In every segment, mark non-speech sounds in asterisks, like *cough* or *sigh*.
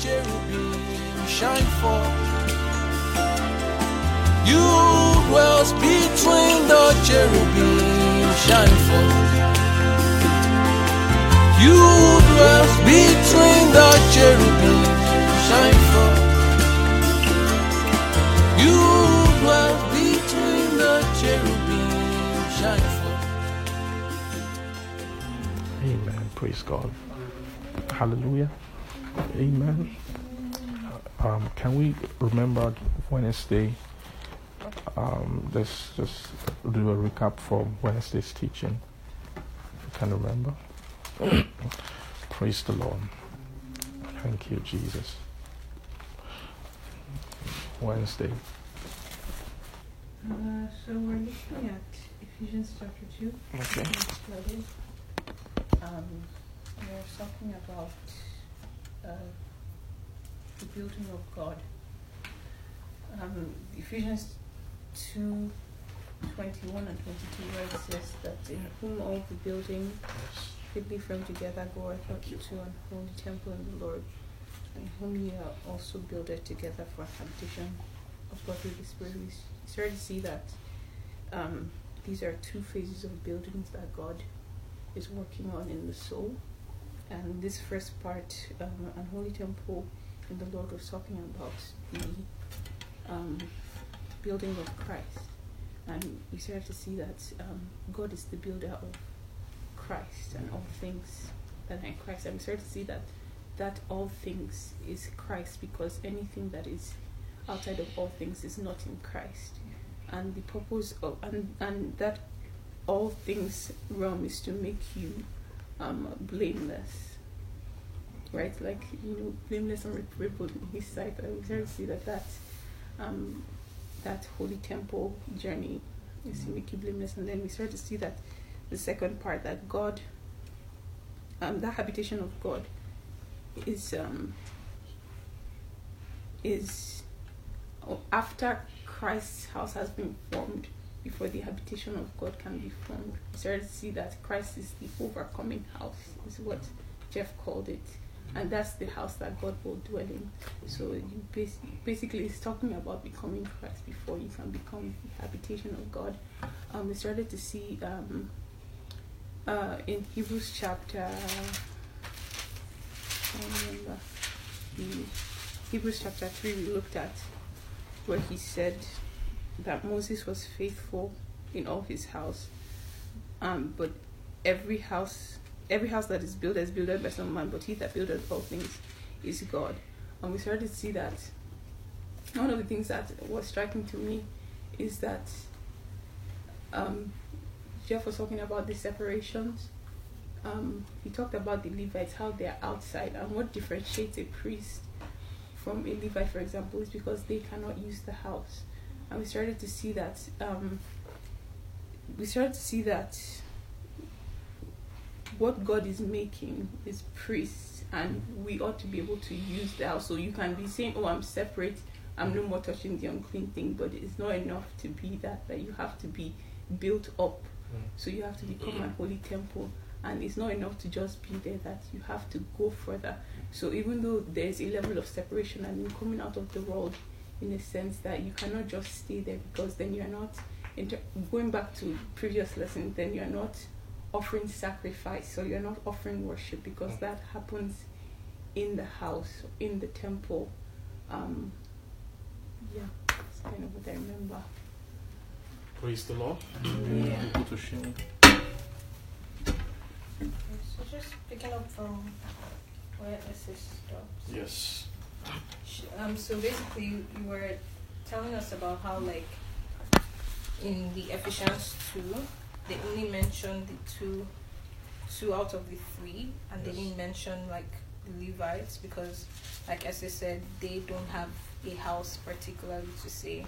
cherubim shine forth. You dwells between the cherubim shine forth. You dwells between the cherubim shine forth. You dwells between the cherubim shine forth. Amen. Praise God. Hallelujah. Amen. Um, can we remember Wednesday? Um, let's just do a recap from Wednesday's teaching. If you can remember. *coughs* Praise the Lord. Thank you, Jesus. Wednesday. Uh, so we're looking at Ephesians chapter 2. Okay. Um, we're talking about uh, the building of God. Um, Ephesians 2 21 and 22, where it says that in whom all the building fitly framed together goeth up to an holy temple in the Lord, and whom ye are also builded together for a habitation of God with the Spirit. We start to see that um, these are two phases of buildings that God is working on in the soul. And this first part, um, holy temple and the Lord was talking about the um, building of Christ. And we start to see that um, God is the builder of Christ and all things that are in Christ. And we start to see that that all things is Christ because anything that is outside of all things is not in Christ. And the purpose of and, and that all things realm is to make you um, blameless. Right? Like you know, blameless and reprovable in his sight. And we start to see that that um, that holy temple journey is you blameless and then we start to see that the second part that God um, that habitation of God is um, is oh, after Christ's house has been formed before the habitation of God can be formed. We started to see that Christ is the overcoming house, is what Jeff called it. And that's the house that God will dwell in. So you bas- basically it's talking about becoming Christ before you can become the habitation of God. Um, we started to see um, uh, in Hebrews chapter I remember the Hebrews chapter 3 we looked at where he said that Moses was faithful in all his house. Um, but every house every house that is built is built by some man but he that buildeth all things is God. And we started to see that. One of the things that was striking to me is that um, Jeff was talking about the separations. Um, he talked about the Levites, how they are outside, and what differentiates a priest from a Levite, for example, is because they cannot use the house. And we started to see that. Um, we started to see that what God is making is priests, and we ought to be able to use that. So you can be saying, "Oh, I'm separate. I'm no more touching the unclean thing," but it's not enough to be that. That you have to be built up. So you have to become a holy temple and it's not enough to just be there that you have to go further so even though there's a level of separation and you're coming out of the world in a sense that you cannot just stay there because then you're not inter- going back to previous lessons then you're not offering sacrifice so you're not offering worship because that happens in the house in the temple um yeah that's kind of what i remember Praise the Lord. Yeah. Go to So just picking up from where Sis stops. Yes. Um, so basically, you were telling us about how, like, in the Ephesians 2, they only mentioned the two, two out of the three, and they didn't mention, like, the Levites because, like as I said, they don't have a house particularly to say.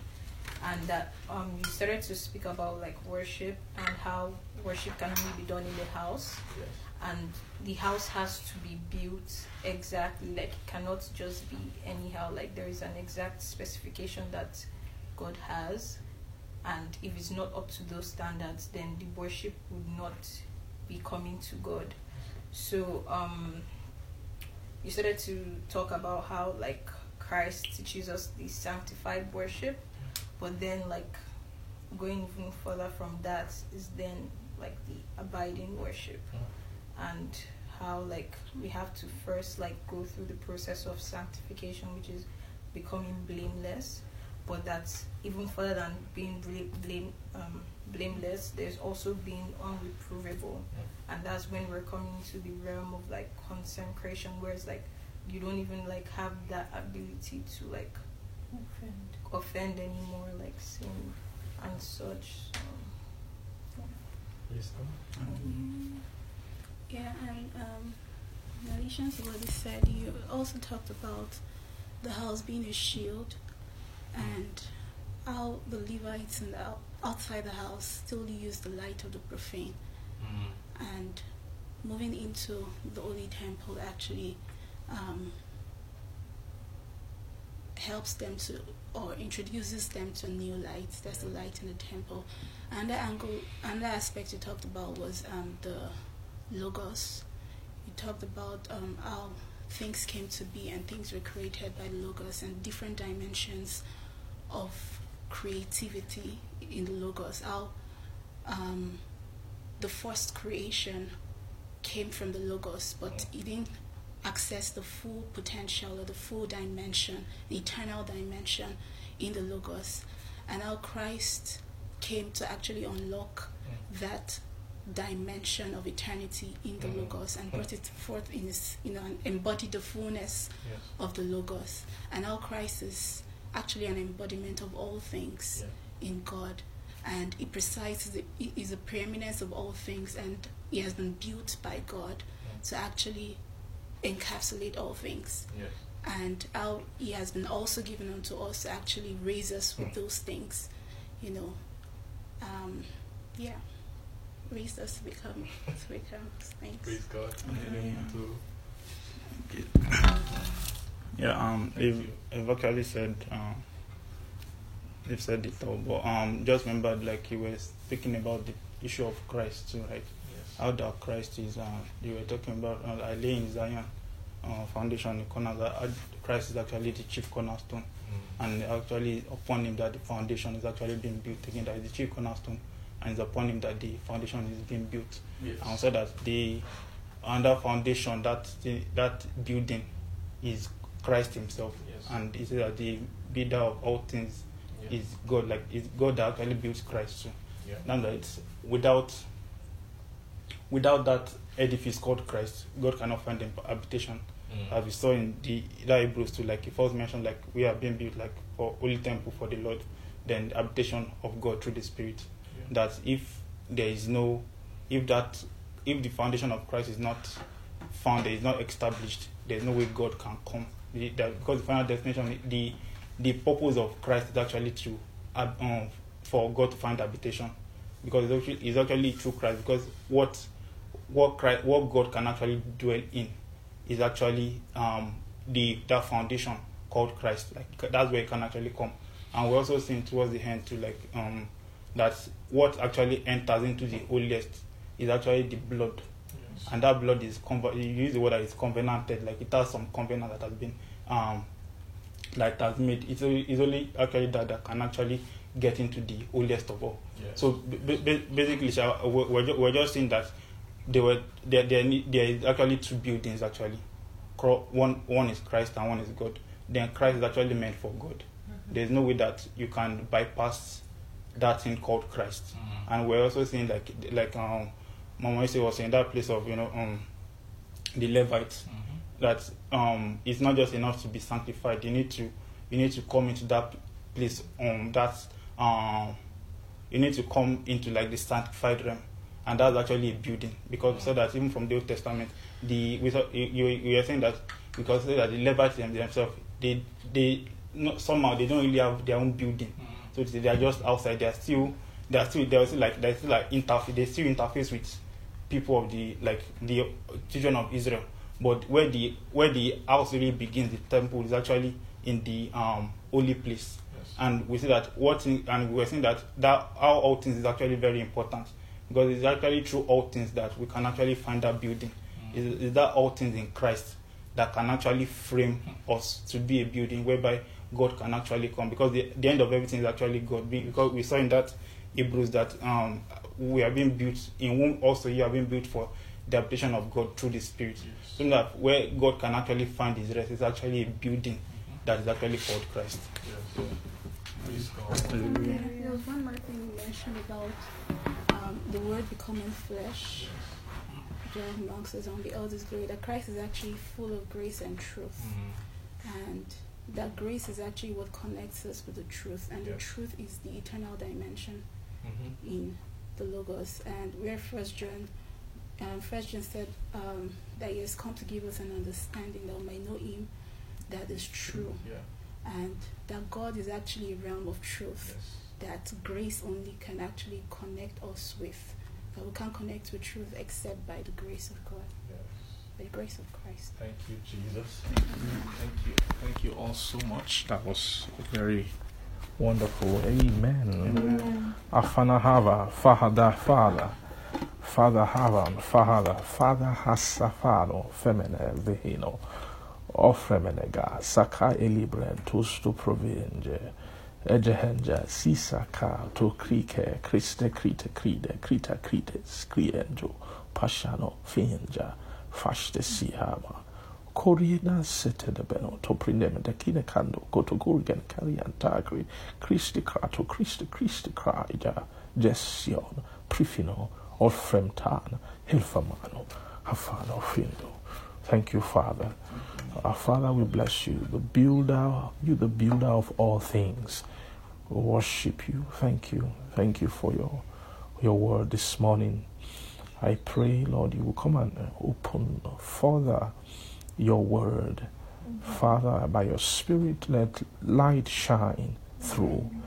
And that um, you started to speak about, like, worship and how worship can only be done in the house Yes. And the house has to be built exactly like it cannot just be anyhow like there is an exact specification that god has and if it's not up to those standards then the worship would not be coming to god. So um you started to talk about how like Christ teaches us the sanctified worship, but then like going even further from that is then like the abiding worship, and how like we have to first like go through the process of sanctification, which is becoming blameless, but that's even further than being blame, blame um, blameless. There's also being unreprovable, and that's when we're coming to the realm of like consecration, where it's like you don't even like have that ability to like Offend. offend anymore, like sin and such. Um, Yeah, and um, in addition to what you said, you also talked about the house being a shield and how the Levites and the outside the house still use the light of the profane. And moving into the Holy Temple actually um, helps them to or introduces them to a new light. That's the light in the temple. And the angle, another aspect you talked about was um, the logos. You talked about um, how things came to be and things were created by logos and different dimensions of creativity in the logos. How um, the first creation came from the logos, but it didn't access the full potential or the full dimension, the eternal dimension in the logos, and how Christ came to actually unlock that dimension of eternity in the Mhm. logos and brought it forth in his you know and embodied the fullness of the logos. And how christ is actually an embodiment of all things in god. And he presides he is the preeminence of all things and he has been built by god to actually encapsulate all things. Yes. and how he has been also given unto us to actually raise us with Mm. those things you know. Um, yeah raised us to become to become things Praise God. Hallelujah. To- Yeah, um, Thank they've, they've actually said, um, they've said it all, but um, just remember, like he was speaking about the issue of Christ too, right? Yes. How that Christ is, uh, they were talking about uh, I lay in Zion uh, foundation, the corner that uh, Christ is actually the chief cornerstone, Mm. and actually upon him that the foundation is actually being built again, that is the chief cornerstone, and it's upon him that the foundation is being built. Yes. and so that the under foundation that the, that building is Christ Himself, Yes. and he said that the builder of all things Yeah. is God. Like it's God that actually builds Christ too. Yeah. Now that it's without without that edifice called Christ, God cannot find an habitation. Mm. As we saw in the that Hebrews too, like he first mentioned, like we are being built like for holy temple for the Lord, then the habitation of God through the Spirit. That if there is no if that if the foundation of Christ is not found, is not established, there's no way God can come. Because the final destination, the the purpose of Christ is actually to um, for God to find habitation, because it's actually, it's actually through Christ. Because what what Christ, what God can actually dwell in is actually um, the that foundation called Christ. Like that's where it can actually come. And we're also seeing towards the end to like um, that what actually enters into the holiest is actually the blood, Yes. and that blood is conver- you use the word that is covenanted, like it has some covenant that has been um, like that's made. It's only, it's only actually that that can actually get into the holiest of all. Yes. So ba- ba- basically, sha- we're, ju- we're just saying that there were there there, there is actually two buildings actually. One one is Christ and one is God. Then Christ is actually meant for God. There's no way that you can bypass that thing called Christ. Mm. And we're also seeing like like um Mama Ise was saying that place of you know um the Levites Mhm. that um it's not just enough to be sanctified. You need to you need to come into that place um that um you need to come into like the sanctified realm and that's actually a building because we saw that even from the Old Testament the we saw you you, were saying that because that the Levites themselves they they no, somehow they don't really have their own building Mm. So they are just outside. They are still they are still they are still like they are still like interface they still interface with people of the like the children of Israel. But where the where the house really begins the temple is actually in the um holy place. Yes. and we see that what in, and we were saying that that how all things is actually very important. Because it's actually through all things that we can actually find that building. Mm. is, is that all things in Christ that can actually frame us to be a building whereby God can actually come because the, the end of everything is actually God. Because we saw in that Hebrews that um, we are being built in whom also you are being built for the habitation of God through the Spirit. So that where God can actually find His rest is actually a building that is actually called Christ. There was one more thing you mentioned about um, the word becoming flesh. John Mark says on the eldest glory that Christ is actually full of grace and truth. And that grace is actually what connects us with the truth. And the truth is the eternal dimension in the Logos. And where First John, um, First John said um, that he has come to give us an understanding that we may know him that is true. And that God is actually a realm of truth that grace only can actually connect us with. That we can't connect with truth except by the grace of God, the grace of Christ. Thank you, Jesus. Thank you. Thank you all so much. That was very wonderful. Amen. Afana Hava, Fahada, Father. Father Havan, Father, Father Hasafano, Femine, Vihino, Ofremenega, Saka Elibren, Tustu Provinge, Ejehenja, Sisaka, To Krike, Christe Krite Kride, Krita Krite, Skrienjo, Pashano, Finja, Fashte Sihama. Sete de beno to prindem de kine kando koto gurgen karian tagri Christi krato Christi Christi kraija gestion prifino or fremtan hilfamano hafano findo. Thank you, Father. Our Father, we bless you, the builder, you the builder of all things. We worship you. Thank you. Thank you for your your word this morning. I pray, Lord, you will come and uh, open further your word. Mm-hmm. Father, by your Spirit, let light shine through. Mm-hmm.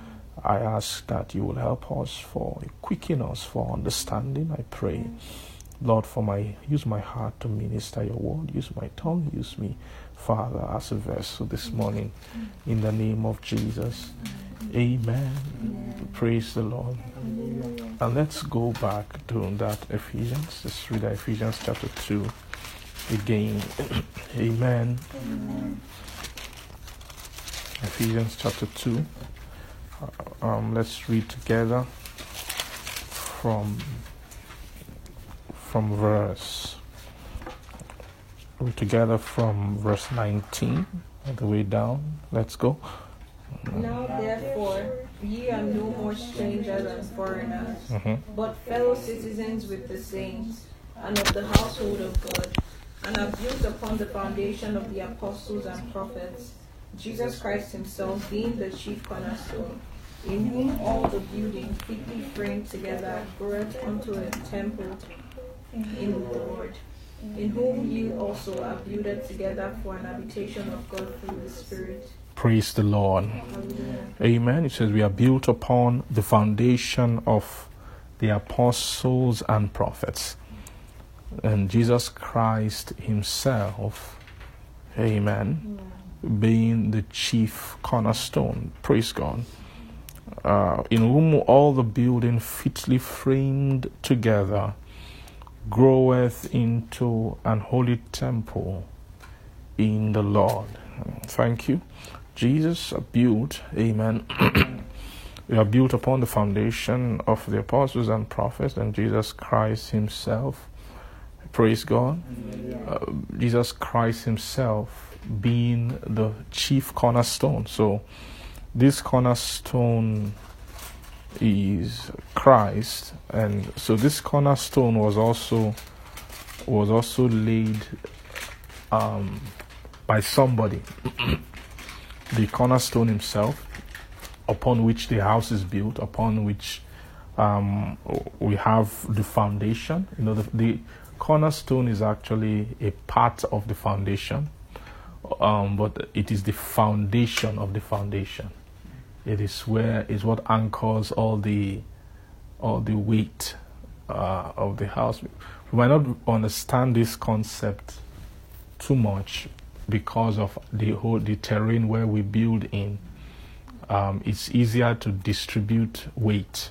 I ask that you will help us for quicken us for understanding. I pray, mm-hmm. Lord, for my use my heart to minister your word. Use my tongue. Use me, Father, as a vessel this morning. In the name of Jesus. Amen. Praise the Lord. And let's go back to that Ephesians. Let's read Ephesians chapter 2 again. *clears throat* Amen. Ephesians chapter 2. Uh, Um, let's read together from from verse together from verse 19 all the way down. Let's go. Now therefore, ye are no more strangers and foreigners, Mhm. but fellow citizens with the saints, and of the household of God, and are built upon the foundation of the apostles and prophets, Jesus Christ himself being the chief cornerstone, in whom all the building fitly framed together groweth unto a temple in the Lord, in whom ye also are builded together for an habitation of God through the Spirit. Praise the Lord. Amen. It says we are built upon the foundation of the apostles and prophets. And Jesus Christ Himself, Amen, being the chief cornerstone. Praise God. Uh, in whom all the building fitly framed together groweth into an holy temple in the Lord. Thank you. Jesus are built, amen. *clears throat* we are built upon the foundation of the apostles and prophets and Jesus Christ Himself. Praise God. Uh, Jesus Christ Himself being the chief cornerstone. So, this cornerstone is Christ, and so this cornerstone was also was also laid um, by somebody. *clears throat* the cornerstone himself, upon which the house is built, upon which um, we have the foundation. You know, the, the cornerstone is actually a part of the foundation, um, but it is the foundation of the foundation. It is where is what anchors all the all the weight uh, of the house. We might not understand this concept too much because of the whole the terrain where we build in. Um, it's easier to distribute weight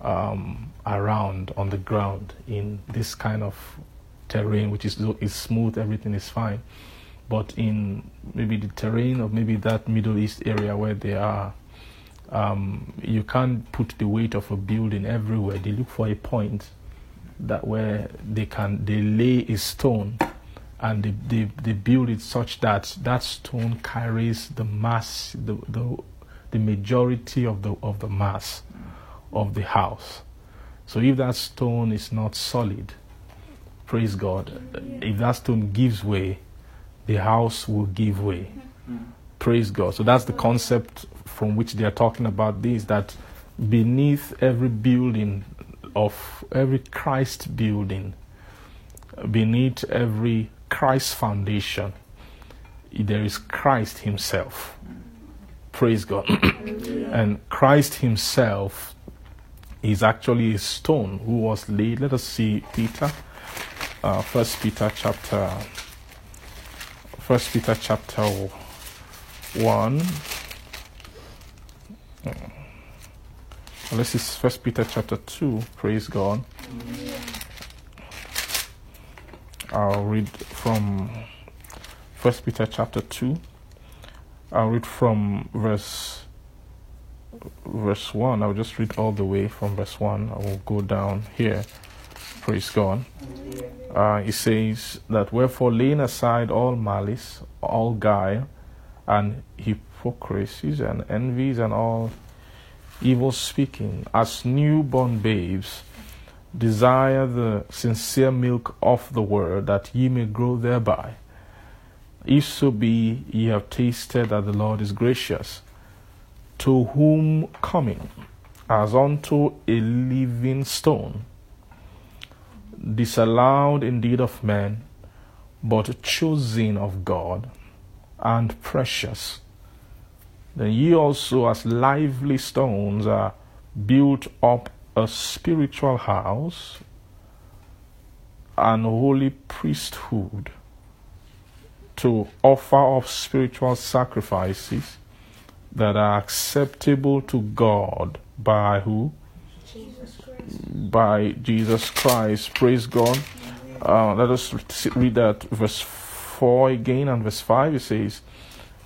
um, around on the ground in this kind of terrain, which is is smooth, everything is fine. But in maybe the terrain of maybe that Middle East area where they are, um, you can't put the weight of a building everywhere. They look for a point that where they can they lay a stone and they, they, they build it such that that stone carries the mass the, the the majority of the of the mass of the house. So if that stone is not solid, praise God, if that stone gives way, the house will give way. Praise God. So that's the concept from which they are talking about this that beneath every building of every Christ building, beneath every Christ foundation, there is Christ Himself. Praise God. *clears throat* and Christ Himself is actually a stone who was laid. Let us see Peter, uh, First Peter chapter, First Peter chapter one. This is First Peter chapter two. Praise God. I'll read from First Peter chapter two. I'll read from verse verse one. I'll just read all the way from verse one. I will go down here. Praise God. Uh, it says that wherefore laying aside all malice, all guile, and hypocrisies and envies and all evil speaking, as newborn babes, desire the sincere milk of the word, that ye may grow thereby. If so be ye have tasted that the Lord is gracious, to whom coming as unto a living stone, disallowed indeed of men, but chosen of God, and precious. Then ye also, as lively stones, are built up a spiritual house, an holy priesthood, to offer up spiritual sacrifices that are acceptable to God by who? By Jesus Christ. Praise God. Uh, let us read that verse 4 again and verse 5. It says,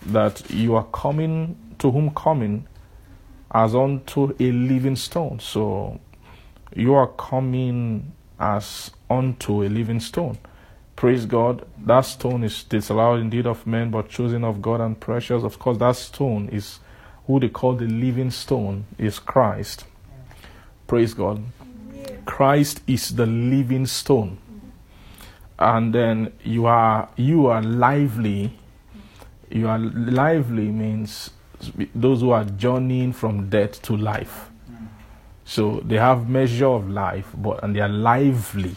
That you are coming, to whom coming, as unto a living stone. So you are coming as unto a living stone. Praise God. That stone is disallowed indeed of men, but chosen of God and precious. Of course, that stone is who they call the living stone, is Christ. Praise God. Christ is the living stone. And then you are you are lively. You are lively means those who are journeying from death to life. So they have measure of life, but and they are lively,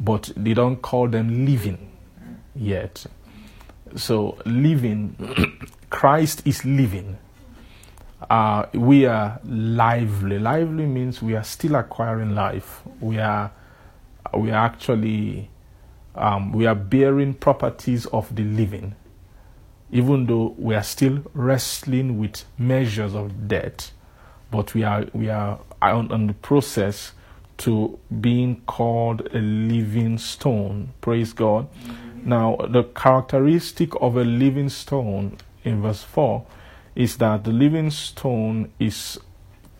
but they don't call them living yet. So living, *clears throat* Christ is living. Uh, we are lively. Lively means we are still acquiring life. We are, we are actually, um, we are bearing properties of the living, even though we are still wrestling with measures of debt, But we are, we are on, on the process to being called a living stone. Praise God. Mm-hmm. Now, the characteristic of a living stone in verse 4 is that the living stone is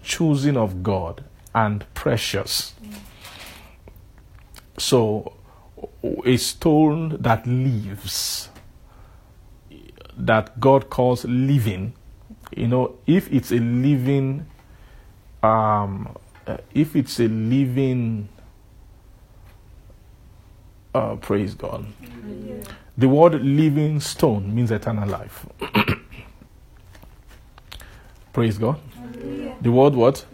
choosing of God and precious. Mm. So, a stone that lives, that God calls living, you know, if it's a living, um, uh, if it's a living, uh, praise God. The word living stone means eternal life. *coughs* praise God. The word what?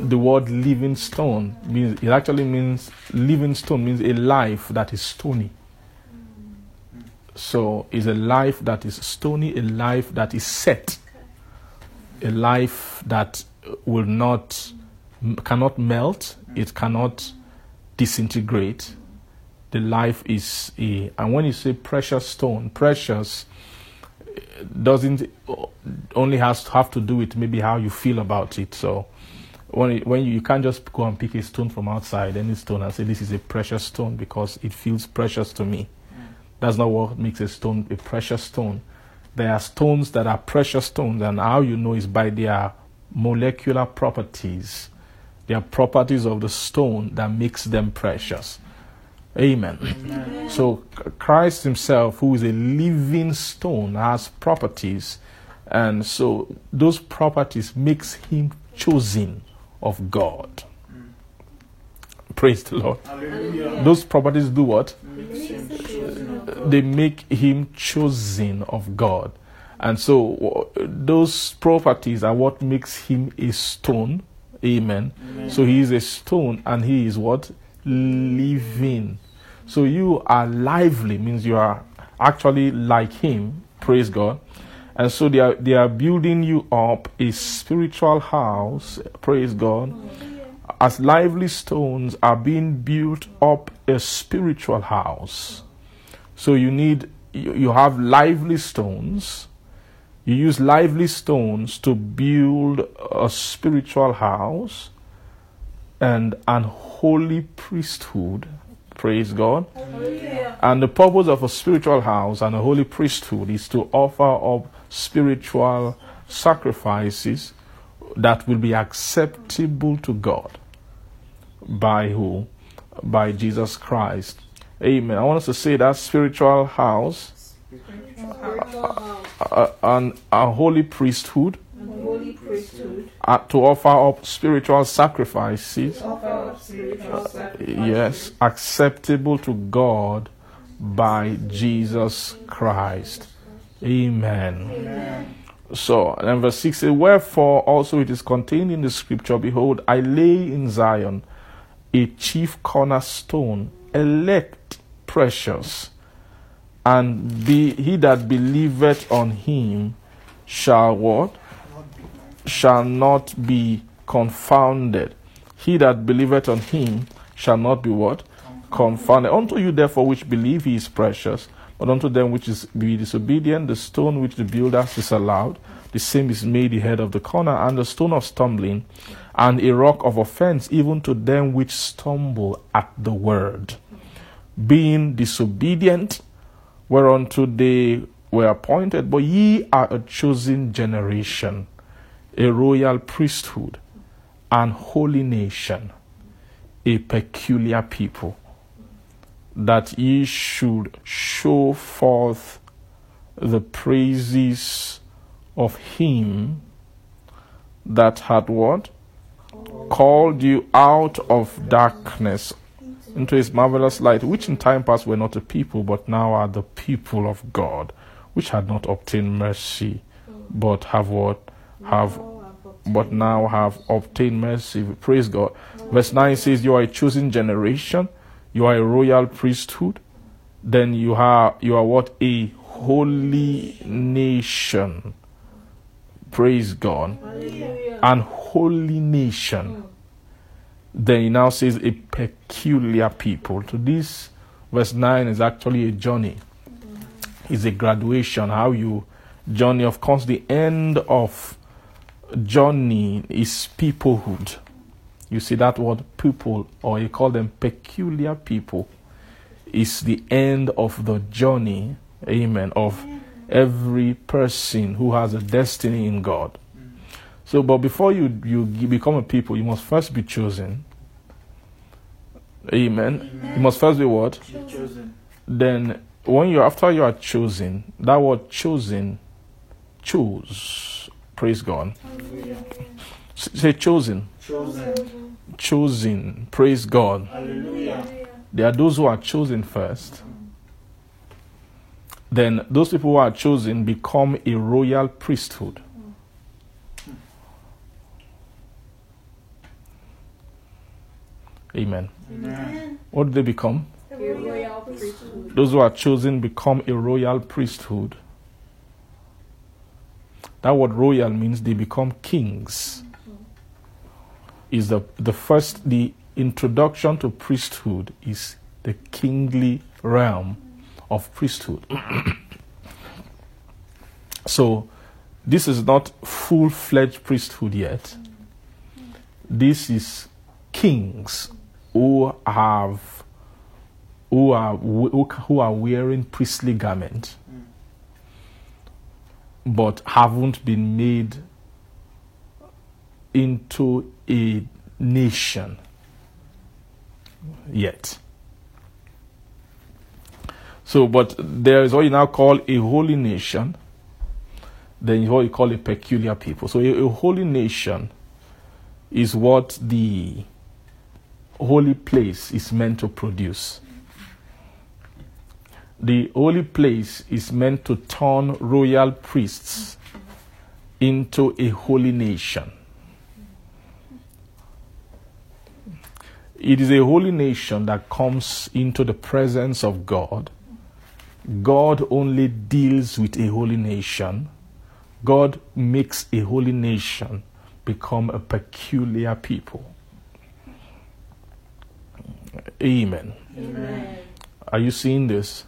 the word living stone means it actually means living stone means a life that is stony. So it's a life that is stony, a life that is set, a life that will not cannot melt, it cannot disintegrate. The life is a and when you say precious stone, precious eh, doesn't eh, only has have to do with maybe how you feel about it. So when it, when you, you can't just go and pick a stone from outside, any stone, and say this is a precious stone because it feels precious to me. That's not what makes a stone a precious stone. There are stones that are precious stones, and how you know is by their molecular properties. They are properties of the stone that makes them precious. Amen. So Christ Himself, who is a living stone, has properties, and so those properties makes Him chosen of God. Mm. Praise the Lord. Those properties do what? They make Him chosen of God. And so those properties are what makes him a stone. Amen. So he is a stone and he is what? Living. So you are lively, means you are actually like him. Praise God. And so they are they are building you up a spiritual house. Praise God. As lively stones are being built up a spiritual house. So you need you, have lively stones. You use lively stones to build a spiritual house and an holy priesthood. Praise God. And the purpose of a spiritual house and a holy priesthood is to offer up spiritual sacrifices that will be acceptable to God. By who? By Jesus Christ. Amen. I want us to say that spiritual house uh, and a holy priesthood Holy priesthood, uh, to offer up spiritual sacrifices, up spiritual sacrifice. yes, acceptable to God by Jesus Christ. Amen. So, and verse 6 says, Wherefore also it is contained in the scripture, Behold, I lay in Zion a chief cornerstone, elect, precious, and be, he that believeth on him shall what? Shall not be confounded. He that believeth on him shall not be what? Confounded. Unto you therefore which believe he is precious, but unto them which is be disobedient, the stone which the builders disallowed, the same is made the head of the corner, and the stone of stumbling, and a rock of offense, even to them which stumble at the word. Being disobedient, whereunto they were appointed, but ye are a chosen generation, a royal priesthood, an holy nation, a peculiar people, that ye should show forth the praises of him that had what? Called you out of darkness into his marvelous light, which in time past were not a people, but now are the people of God, which had not obtained mercy, but have what? Have but now have obtained mercy. Praise God. Verse 9 says, You are a chosen generation, you are a royal priesthood, then you are you are what? A holy nation. Praise God. An holy nation. Then he now says a peculiar people. To this, verse 9 is actually a journey. It's a graduation, how you journey. Of course, the end of journey is peoplehood. You see that word people, or you call them peculiar people, is the end of the journey, amen, of every person who has a destiny in God. So, but before you, you become a people, you must first be chosen. Amen. You must first be what? chosen. Then, when you after you are chosen, that word chosen, choose. Praise God. S- Say chosen. Chosen. Chosen. Praise God. Hallelujah. There are those who are chosen first. Then those people who are chosen become a royal priesthood. Amen. Amen. What do they become? Royal. Those who are chosen become a royal priesthood. That word royal means they become kings. Is the the first the introduction to priesthood is the kingly realm of priesthood. *coughs* so this is not full fledged priesthood yet. this is kings who have who are who, are wearing priestly garment but haven't been made into a nation yet. So, but there is what you now call a holy nation, then what you call a peculiar people. So, a, a holy nation is what the holy place is meant to produce. The holy place is meant to turn royal priests into a holy nation. It is a holy nation that comes into the presence of God. God only deals with a holy nation. God makes a holy nation become a peculiar people. Amen. Amen. Are you seeing this?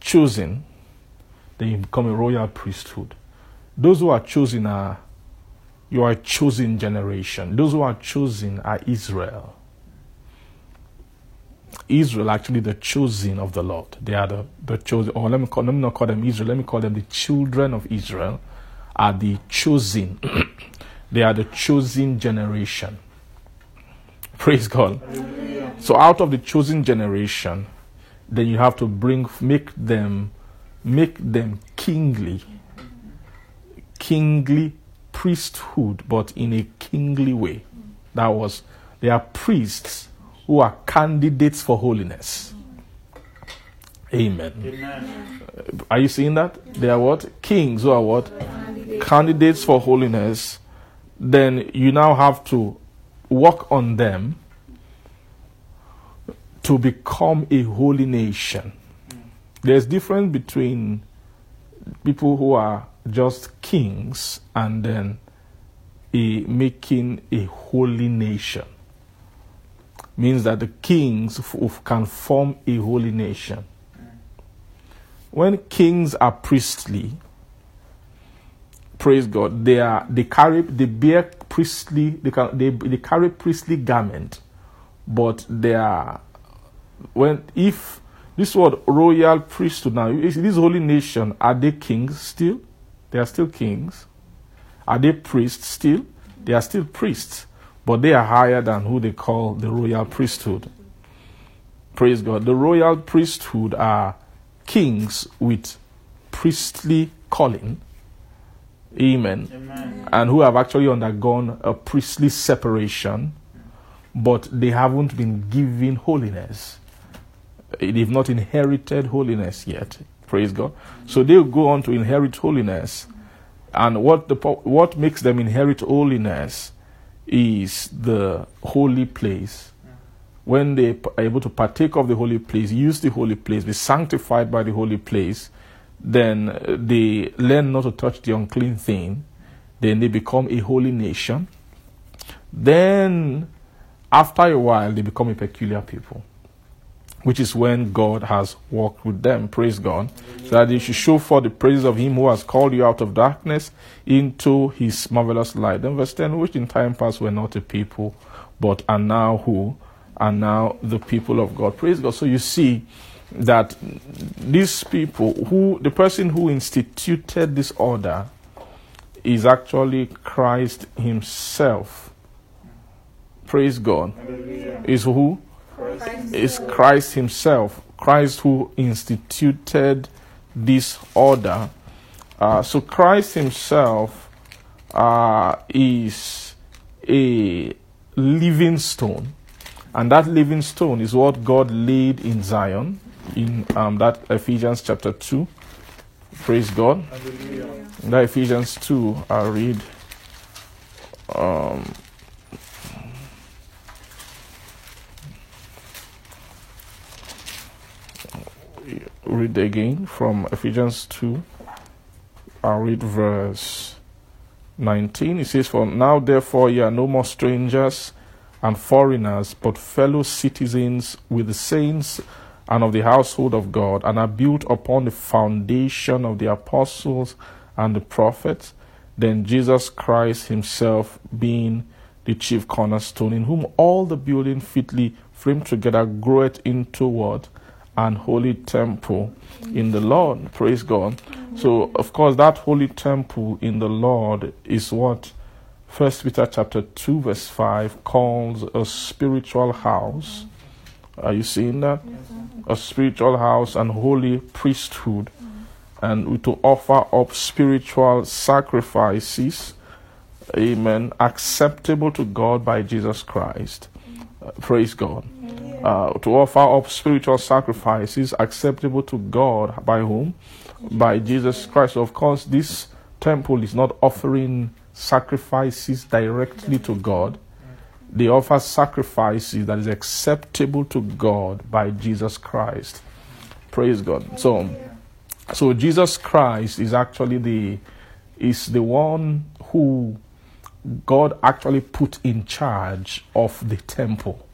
Chosen, then you become a royal priesthood. Those who are chosen are you are a chosen generation. Those who are chosen are Israel. Israel actually the chosen of the Lord. They are the, the chosen or let me call let me not call them Israel, let me call them the children of Israel are the chosen. *clears throat* they are the chosen generation. Praise God. So out of the chosen generation, then you have to bring make them make them kingly. Kingly priesthood but in a kingly way. That was they are priests who are candidates for holiness. Amen, are you seeing that? They are what? Kings who are what? Candidates for holiness. Then you now have to work on them to become a holy nation. There's difference between people who are just kings and then a making a holy nation. Means that the kings f- can form a holy nation. When kings are priestly, praise God, they are they carry they bear priestly they can they, they carry priestly garment, but they are when if this word royal priesthood now is this holy nation are they kings still? They are still kings. Are they priests still? They are still priests but they are higher than who they call the royal priesthood. Praise god. The royal priesthood are kings with priestly calling amen, Amen. and who have actually undergone a priestly separation but they haven't been given holiness they've not inherited holiness yet. Praise God. So they'll go on to inherit holiness. And what the what makes them inherit holiness is the holy place. When they are able to partake of the holy place, use the holy place, be sanctified by the holy place, then they learn not to touch the unclean thing. Then they become a holy nation. Then, after a while, they become a peculiar people which is when God has walked with them. Praise God. So that they should show forth the praise of Him who has called you out of darkness into His marvelous light. Then verse 10, which in time past were not a people, but are now who? Are now the people of God. Praise God. So you see that these people who, the person who instituted this order is actually Christ Himself. Praise God. Is who? is Christ Himself, Christ who instituted this order. Uh, so Christ Himself uh, is a living stone, and that living stone is what God laid in Zion in um, that Ephesians chapter 2. Praise God. In that Ephesians 2, I read. Um, read again from Ephesians 2. I'll read verse 19. It says, For now, therefore, ye are no more strangers and foreigners, but fellow citizens with the saints and of the household of God, and are built upon the foundation of the apostles and the prophets, then Jesus Christ Himself being the chief cornerstone, in whom all the building fitly framed together groweth into what? An holy temple in the Lord. Praise God. So, of course, that holy temple in the Lord is what First Peter chapter two verse five calls a spiritual house. Are you seeing that? A spiritual house and holy priesthood, and to offer up spiritual sacrifices Amen. Acceptable to God by Jesus Christ. Uh, praise God. Uh, to offer up spiritual sacrifices acceptable to God by whom? By Jesus Christ. Of course, this temple is not offering sacrifices directly to God. They offer sacrifices that is acceptable to God by Jesus Christ. Praise God. So, so Jesus Christ is actually the is the one who God actually put in charge of the temple.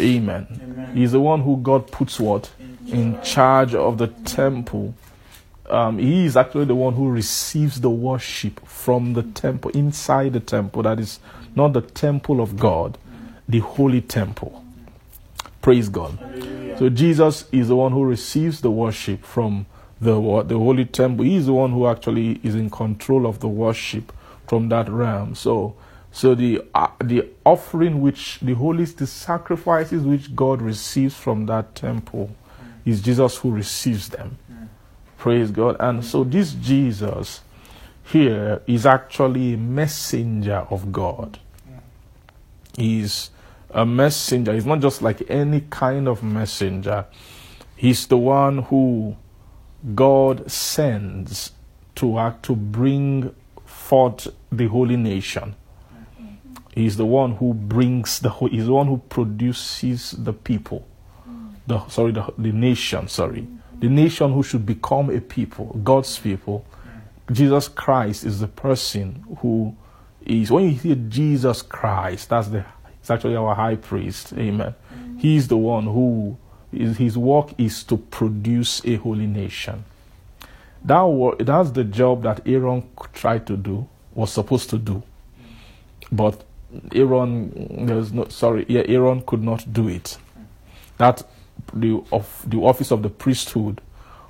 Amen. Amen. He's the one who God puts what? In charge of the temple. Um, he is actually the one who receives the worship from the temple, inside the temple. That is not the temple of God, the holy temple. Praise God. So Jesus is the one who receives the worship from the the holy temple. He is the one who actually is in control of the worship from that realm. So, so the uh, the offering which the holy the sacrifices which God receives from that temple is Jesus who receives them. Praise God. And so this Jesus here is actually a messenger of God. He's a messenger. He's not just like any kind of messenger. He's the one who God sends to act to bring forth the holy nation. He's the one who brings the ho- he's the one who produces the people. The sorry, the, the nation, sorry. The nation who should become a people, God's people. Jesus Christ is the person who is when you hear Jesus Christ, that's the it's actually our high priest. Amen. Mm. He's the one who is, his work is to produce a holy nation. That work, that's the job that Aaron tried to do, was supposed to do. But Aaron, there's no sorry, yeah, Aaron could not do it. That the of the office of the priesthood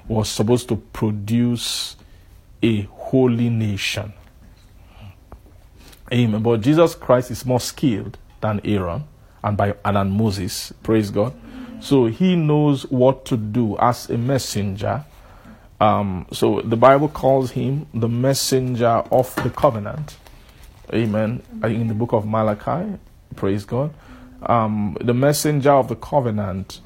was supposed to produce a holy nation. Amen. But Jesus Christ is more skilled than Aaron and by and than Moses. Praise God. So he knows what to do as a messenger. Um, so the Bible calls him the messenger of the covenant. Amen. In the book of Malachi. Praise God. Um, the messenger of the covenant.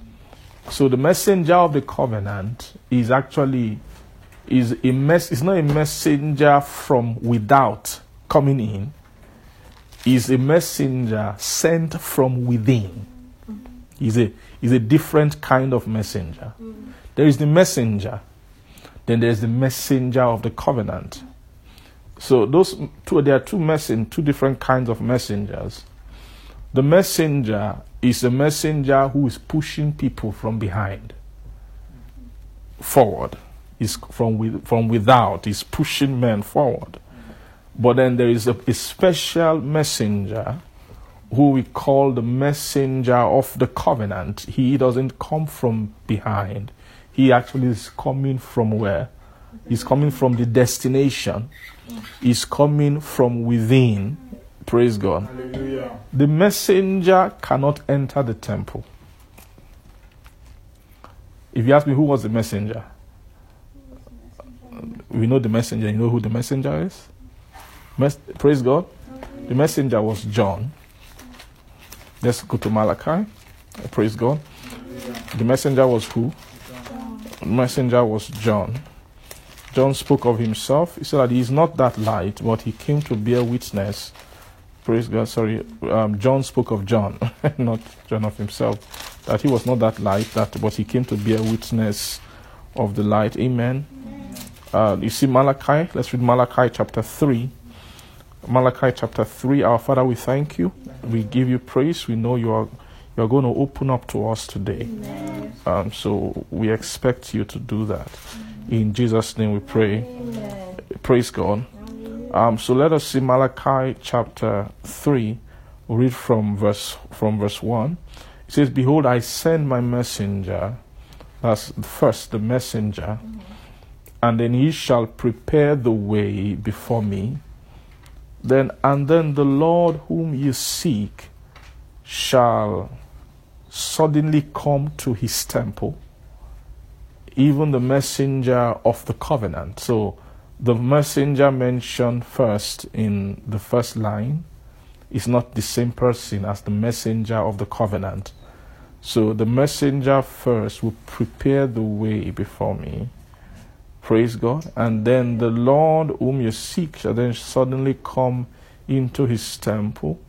So the messenger of the covenant is actually is a mess. It's not a messenger from without coming in. Is a messenger sent from within. Is a is a different kind of messenger. There is the messenger. Then there is the messenger of the covenant. So those two there are two messen two different kinds of messengers. The messenger is a messenger who is pushing people from behind forward. Is from with, from without. Is pushing men forward. But then there is a, a special messenger who we call the messenger of the covenant. He doesn't come from behind. He actually is coming from where? He's coming from the destination. He's coming from within. Praise God. Hallelujah. The messenger cannot enter the temple. If you ask me who was the messenger, we know the messenger. You know who the messenger is? Mes- praise God. The messenger was John. Let's go to Malachi. Praise God. The messenger was who? The messenger was John. John spoke of himself. He said that he is not that light, but he came to bear witness. Praise God. Sorry. Um, John spoke of John, *laughs* not John of himself. That he was not that light, that but he came to bear witness of the light. Amen. Uh, you see Malachi? Let's read Malachi chapter 3. Malachi chapter 3. Our Father, we thank you. We give you praise. We know you are you are going to open up to us today. Um, so we expect you to do that. In Jesus' name we pray. Praise God. Um, so let us see Malachi chapter 3. We'll read from verse, from verse 1. It says, Behold, I send my messenger. That's first the messenger. And then he shall prepare the way before me. Then, and then the Lord whom you seek shall suddenly come to his temple, even the messenger of the covenant. So, the messenger mentioned first in the first line is not the same person as the messenger of the covenant. So, the messenger first will prepare the way before me. Praise God. And then the Lord whom you seek shall then suddenly come into his temple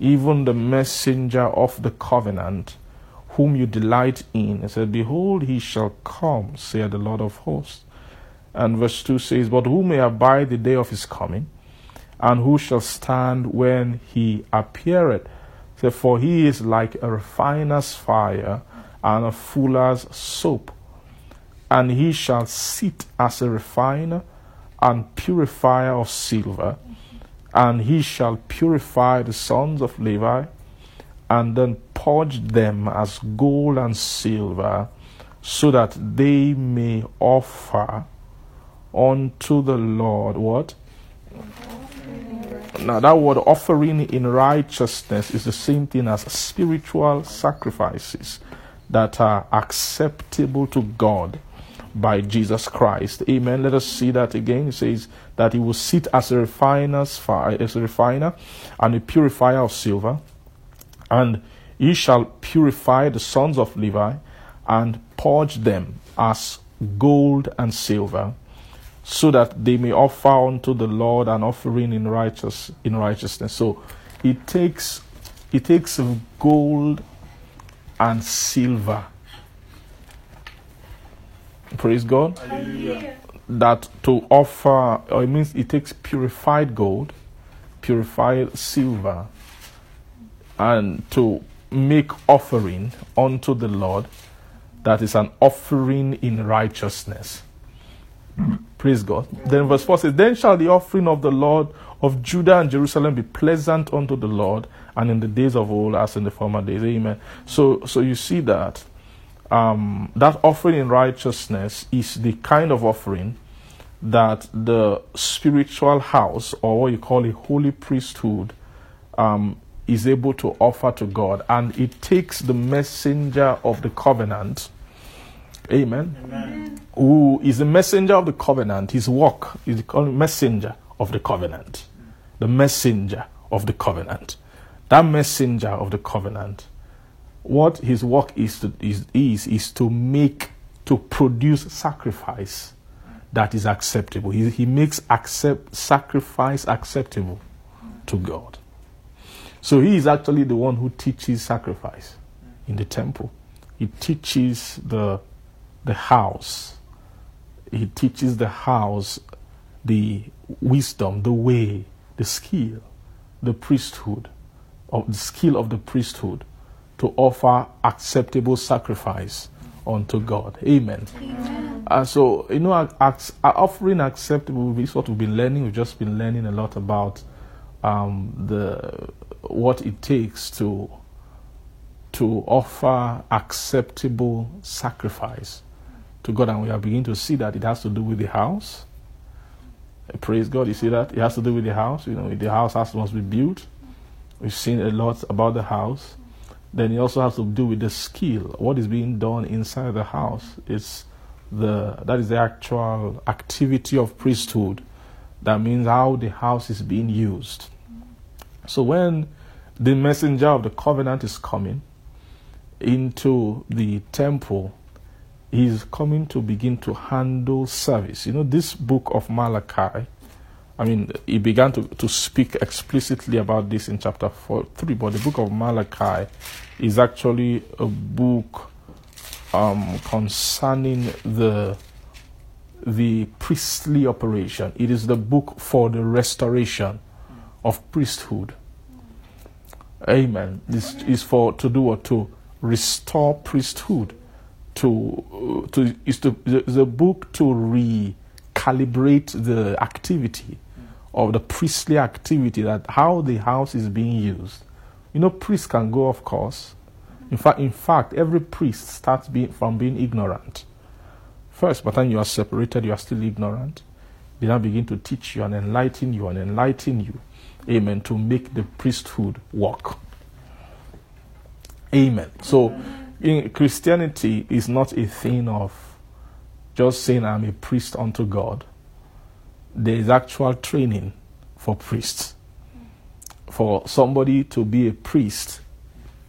even the messenger of the covenant, whom you delight in. He said, Behold, he shall come, saith the Lord of hosts. And verse 2 says, But who may abide the day of his coming? And who shall stand when he appeareth? For he is like a refiner's fire and a fuller's soap. And he shall sit as a refiner and purifier of silver and he shall purify the sons of Levi, and then purge them as gold and silver, so that they may offer unto the Lord what? Now, that word offering in righteousness is the same thing as spiritual sacrifices that are acceptable to God by Jesus Christ. Amen. Let us see that again. It says that he will sit as a refiner's fire, as a refiner and a purifier of silver, and he shall purify the sons of Levi and purge them as gold and silver, so that they may offer unto the Lord an offering in righteous in righteousness. So it takes it takes gold and silver Praise God. Hallelujah. That to offer, or it means it takes purified gold, purified silver, and to make offering unto the Lord that is an offering in righteousness. Praise God. Then verse 4 says, Then shall the offering of the Lord of Judah and Jerusalem be pleasant unto the Lord, and in the days of old as in the former days. Amen. So so you see that um, that offering in righteousness is the kind of offering that the spiritual house, or what you call a holy priesthood, um, is able to offer to God. And it takes the messenger of the covenant, amen, Amen. who is the messenger of the covenant. His work is called messenger of the covenant. The messenger of the covenant. That messenger of the covenant what his work is to, is, is is to make to produce sacrifice that is acceptable. He, he makes accept sacrifice acceptable to God. So he is actually the one who teaches sacrifice in the temple. He teaches the the house. He teaches the house the wisdom, the way, the skill, the priesthood, of the skill of the priesthood to offer acceptable sacrifice unto God. Amen. Uh, so, you know, our offering acceptable is what we've been learning. We've just been learning a lot about um, the what it takes to to offer acceptable sacrifice to God, and we are beginning to see that it has to do with the house. Praise God! You see that it has to do with the house. You know, the house has must be built. We've seen a lot about the house then it also has to do with the skill. What is being done inside the house is the that is the actual activity of priesthood. That means how the house is being used. So when the messenger of the covenant is coming into the temple, he's coming to begin to handle service. You know, this book of Malachi I mean, he began to, to speak explicitly about this in chapter four, 3, but the book of Malachi is actually a book um, concerning the, the priestly operation. It is the book for the restoration of priesthood. Amen. This is for to do or to restore priesthood. To to is is a book to recalibrate the activity of the priestly activity that how the house is being used. You know, priests can go off course. In fact, in fact, every priest starts being, from being ignorant. First, by the time you are separated, you are still ignorant. They now begin to teach you and enlighten you and enlighten you. Amen. To make the priesthood work. Amen. So, in Christianity is not a thing of just saying I'm a priest unto God. There is actual training for priests. For somebody to be a priest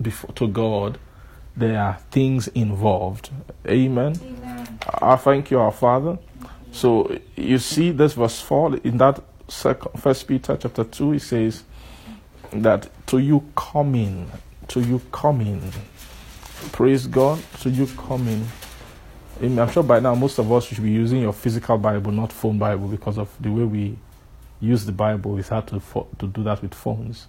before to God, there are things involved. Amen. Amen. I thank you, our Father. So you see this verse four in that second, First Peter chapter two. It says that to you coming, to you coming, praise God, to you coming. I'm sure by now most of us should be using your physical Bible, not phone Bible, because of the way we use the Bible. It's hard to fo- to do that with phones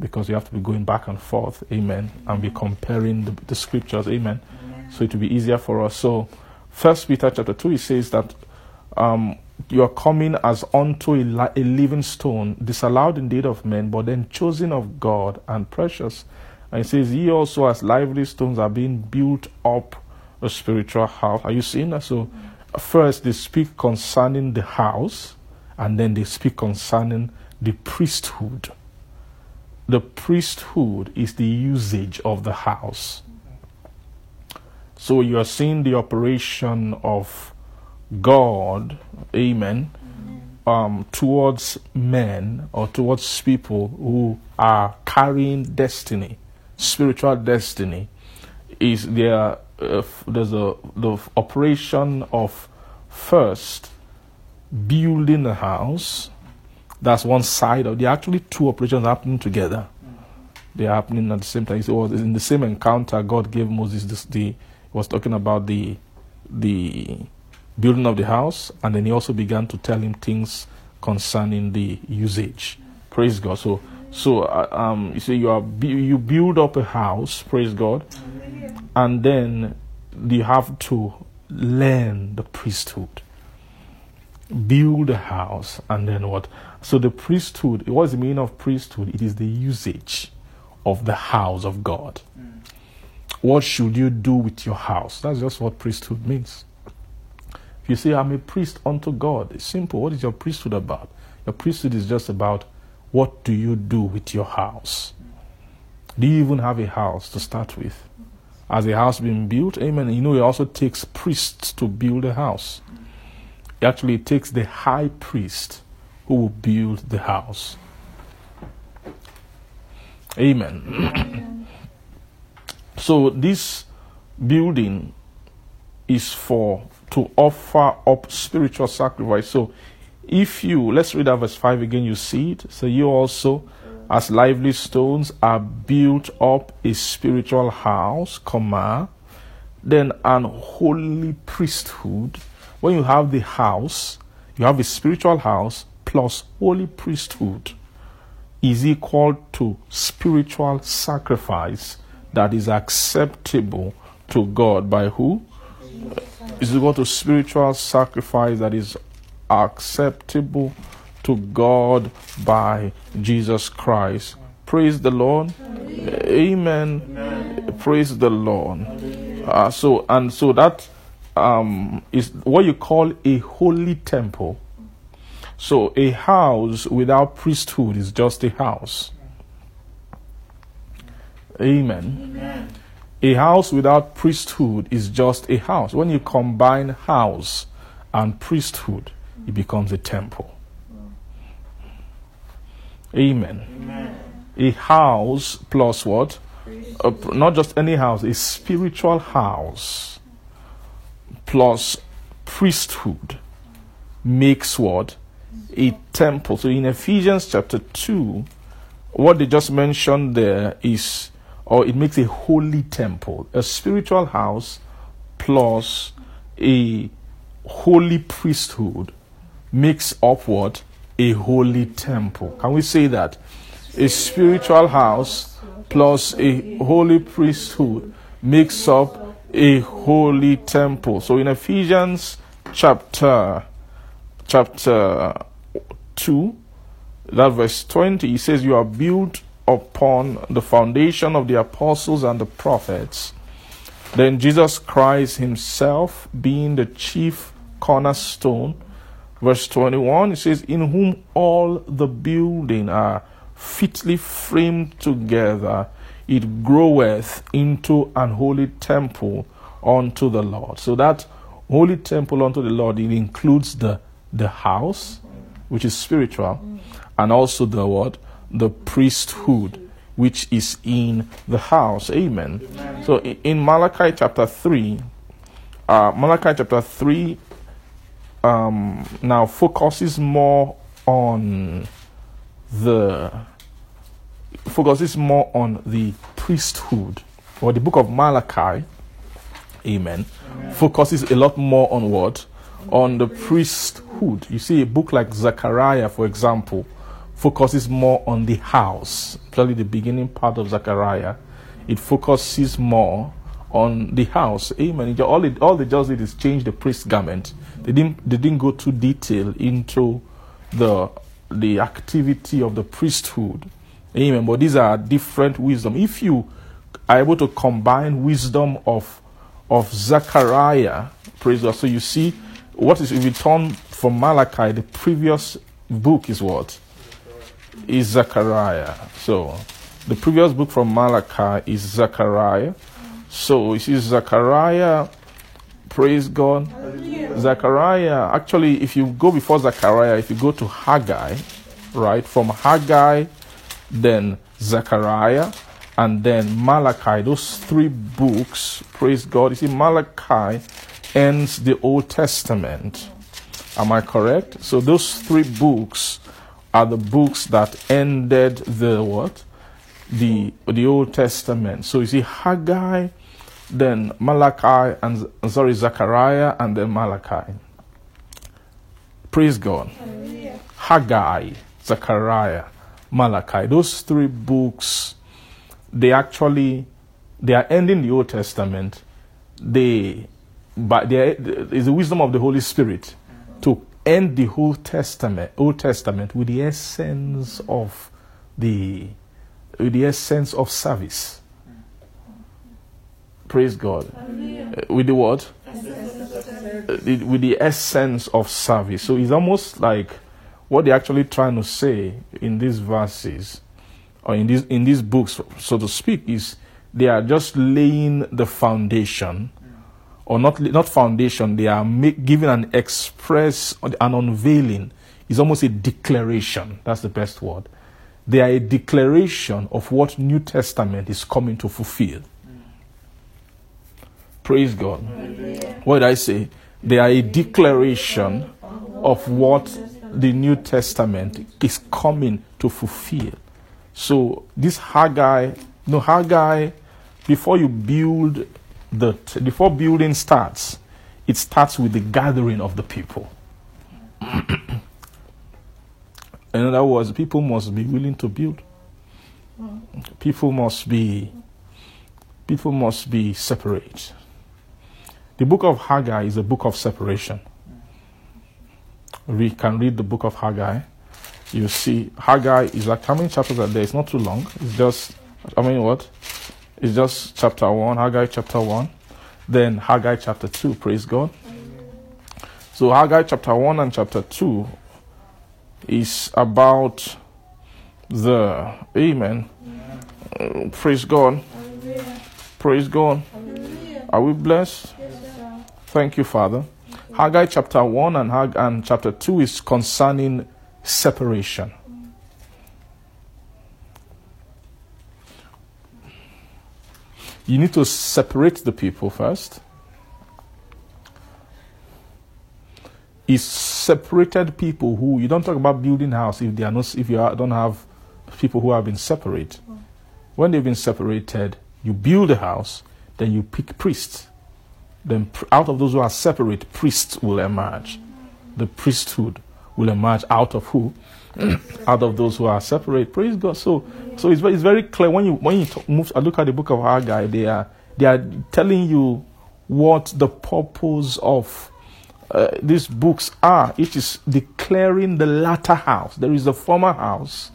because you have to be going back and forth. Amen. And be comparing the, the scriptures. Amen. So it will be easier for us. So, First Peter chapter two, it says that um, you are coming as unto a, li- a living stone, disallowed indeed of men, but then chosen of God and precious. And it says, Ye also as lively stones are being built up a spiritual house. Are you seeing that? So, first they speak concerning the house, and then they speak concerning the priesthood. The priesthood is the usage of the house. So you are seeing the operation of God, amen, um, towards men or towards people who are carrying destiny, spiritual destiny. Is there? Uh, there's a the operation of first building a house. That's one side of. Are actually two operations happening together. They are happening at the same time. It was in the same encounter God gave Moses. This, the was talking about the the building of the house, and then he also began to tell him things concerning the usage. Praise God. So, so uh, um, you say you are you build up a house. Praise God, and then you have to learn the priesthood. Build a house, and then what? So the priesthood. What is the meaning of priesthood? It is the usage of the house of God. What should you do with your house? That's just what priesthood means. If you say, I'm a priest unto God, it's simple. What is your priesthood about? Your priesthood is just about what do you do with your house? Do you even have a house to start with? Has a house been built? Amen. You know, it also takes priests to build a house. Actually, it takes the high priest who will build the house. Amen. *coughs* so, this building is for to offer up spiritual sacrifice. So, if you let's read that verse 5 again, you see it. So, you also, as lively stones, are built up a spiritual house, comma, then an holy priesthood. When you have the house, you have a spiritual house plus holy priesthood is equal to spiritual sacrifice that is acceptable to God by who? Is equal to spiritual sacrifice that is acceptable to God by Jesus Christ. Praise the Lord. Amen. Praise the Lord. Uh, so and so that um, is what you call a holy temple. So a house without priesthood is just a house. Amen. A house without priesthood is just a house. When you combine house and priesthood, it becomes a temple. Amen. A house plus what? A, not just any house, a spiritual house plus priesthood makes what? A temple. So in Ephesians chapter 2, what they just mentioned there is, or it makes a holy temple, a spiritual house plus a holy priesthood makes up what? A holy temple. Can we say that? A spiritual house plus a holy priesthood makes up a holy temple. So in Ephesians chapter chapter 2 That verse 20, he says, You are built upon the foundation of the apostles and the prophets. Then Jesus Christ himself being the chief cornerstone. Verse 21, it says, In whom all the building are fitly framed together, it groweth into an holy temple unto the Lord. So that holy temple unto the Lord, it includes the, the house, which is spiritual, and also the what? The priesthood, which is in the house. Amen. So in Malachi chapter 3, uh, Malachi chapter 3 um, now focuses more on the focuses more on the priesthood. Or the book of Malachi amen, focuses a lot more on what? On the priesthood. You see a book like Zechariah for example focuses more on the house. Especially the beginning part of Zechariah it focuses more on the house. Amen. All, it, all they just did is change the priest garment they didn't they didn't go too detail into the the activity of the priesthood. Amen. But these are different wisdom. If you are able to combine wisdom of of Zechariah praise God. So you see what is if you turn from Malachi the previous book is what? Is Zechariah. So the previous book from Malachi is Zechariah. So you see Zechariah praise God Zechariah, actually, if you go before Zechariah, if you go to Haggai, right, from Haggai, then Zechariah, and then Malachi, those three books, praise God. You see, Malachi ends the Old Testament. Am I correct? So those three books are the books that ended the what? The the Old Testament. So you see, Haggai, then Malachi, and sorry, Zechariah, and then Malachi. Praise God. Haggai, Zechariah, Malachi. Those three books, they actually they are ending the Old Testament. They, but there is the wisdom of the Holy Spirit to end the whole Testament, Old Testament, with the essence of the with the essence of service. Praise God. Uh, With the what? Uh, with the essence of service. So it's almost like what they're actually trying to say in these verses or in these in these books, so to speak, is they are just laying the foundation, or not not foundation. They are make, giving an express, an unveiling. It's almost a declaration. That's the best word. They are a declaration of what New Testament is coming to fulfill. Praise God. What did I say? They are a declaration of what the New Testament is coming to fulfill. So this Haggai, no Haggai, before you build the before building starts, it starts with the gathering of the people. *clears throat* In other words, people must be willing to build. People must be people must be separate. The book of Haggai is a book of separation. We can read the book of Haggai. You see, Haggai is like how many chapters are there? It's not too long. It's just, I mean, what? It's just chapter 1, Haggai chapter 1. Then Haggai chapter 2, praise God. So, Haggai chapter 1 and chapter 2 is about the, amen. Praise God. Praise God. Are we blessed? Thank you, Father. Haggai chapter 1 and, Hag- and chapter 2 is concerning separation. You need to separate the people first. It's separated people who you don't talk about building house if they are not if you are, don't have people who have been separated. When they've been separated, you build a house, then you pick priests. Then out of those who are separate, priests will emerge. The priesthood will emerge out of who? *clears throat* out of those who are separate. Praise God. So, so it's very, it's very clear when you when you talk, move. I look at the book of Haggai. They are they are telling you what the purpose of uh, these books are. It is declaring the latter house. There is the former house.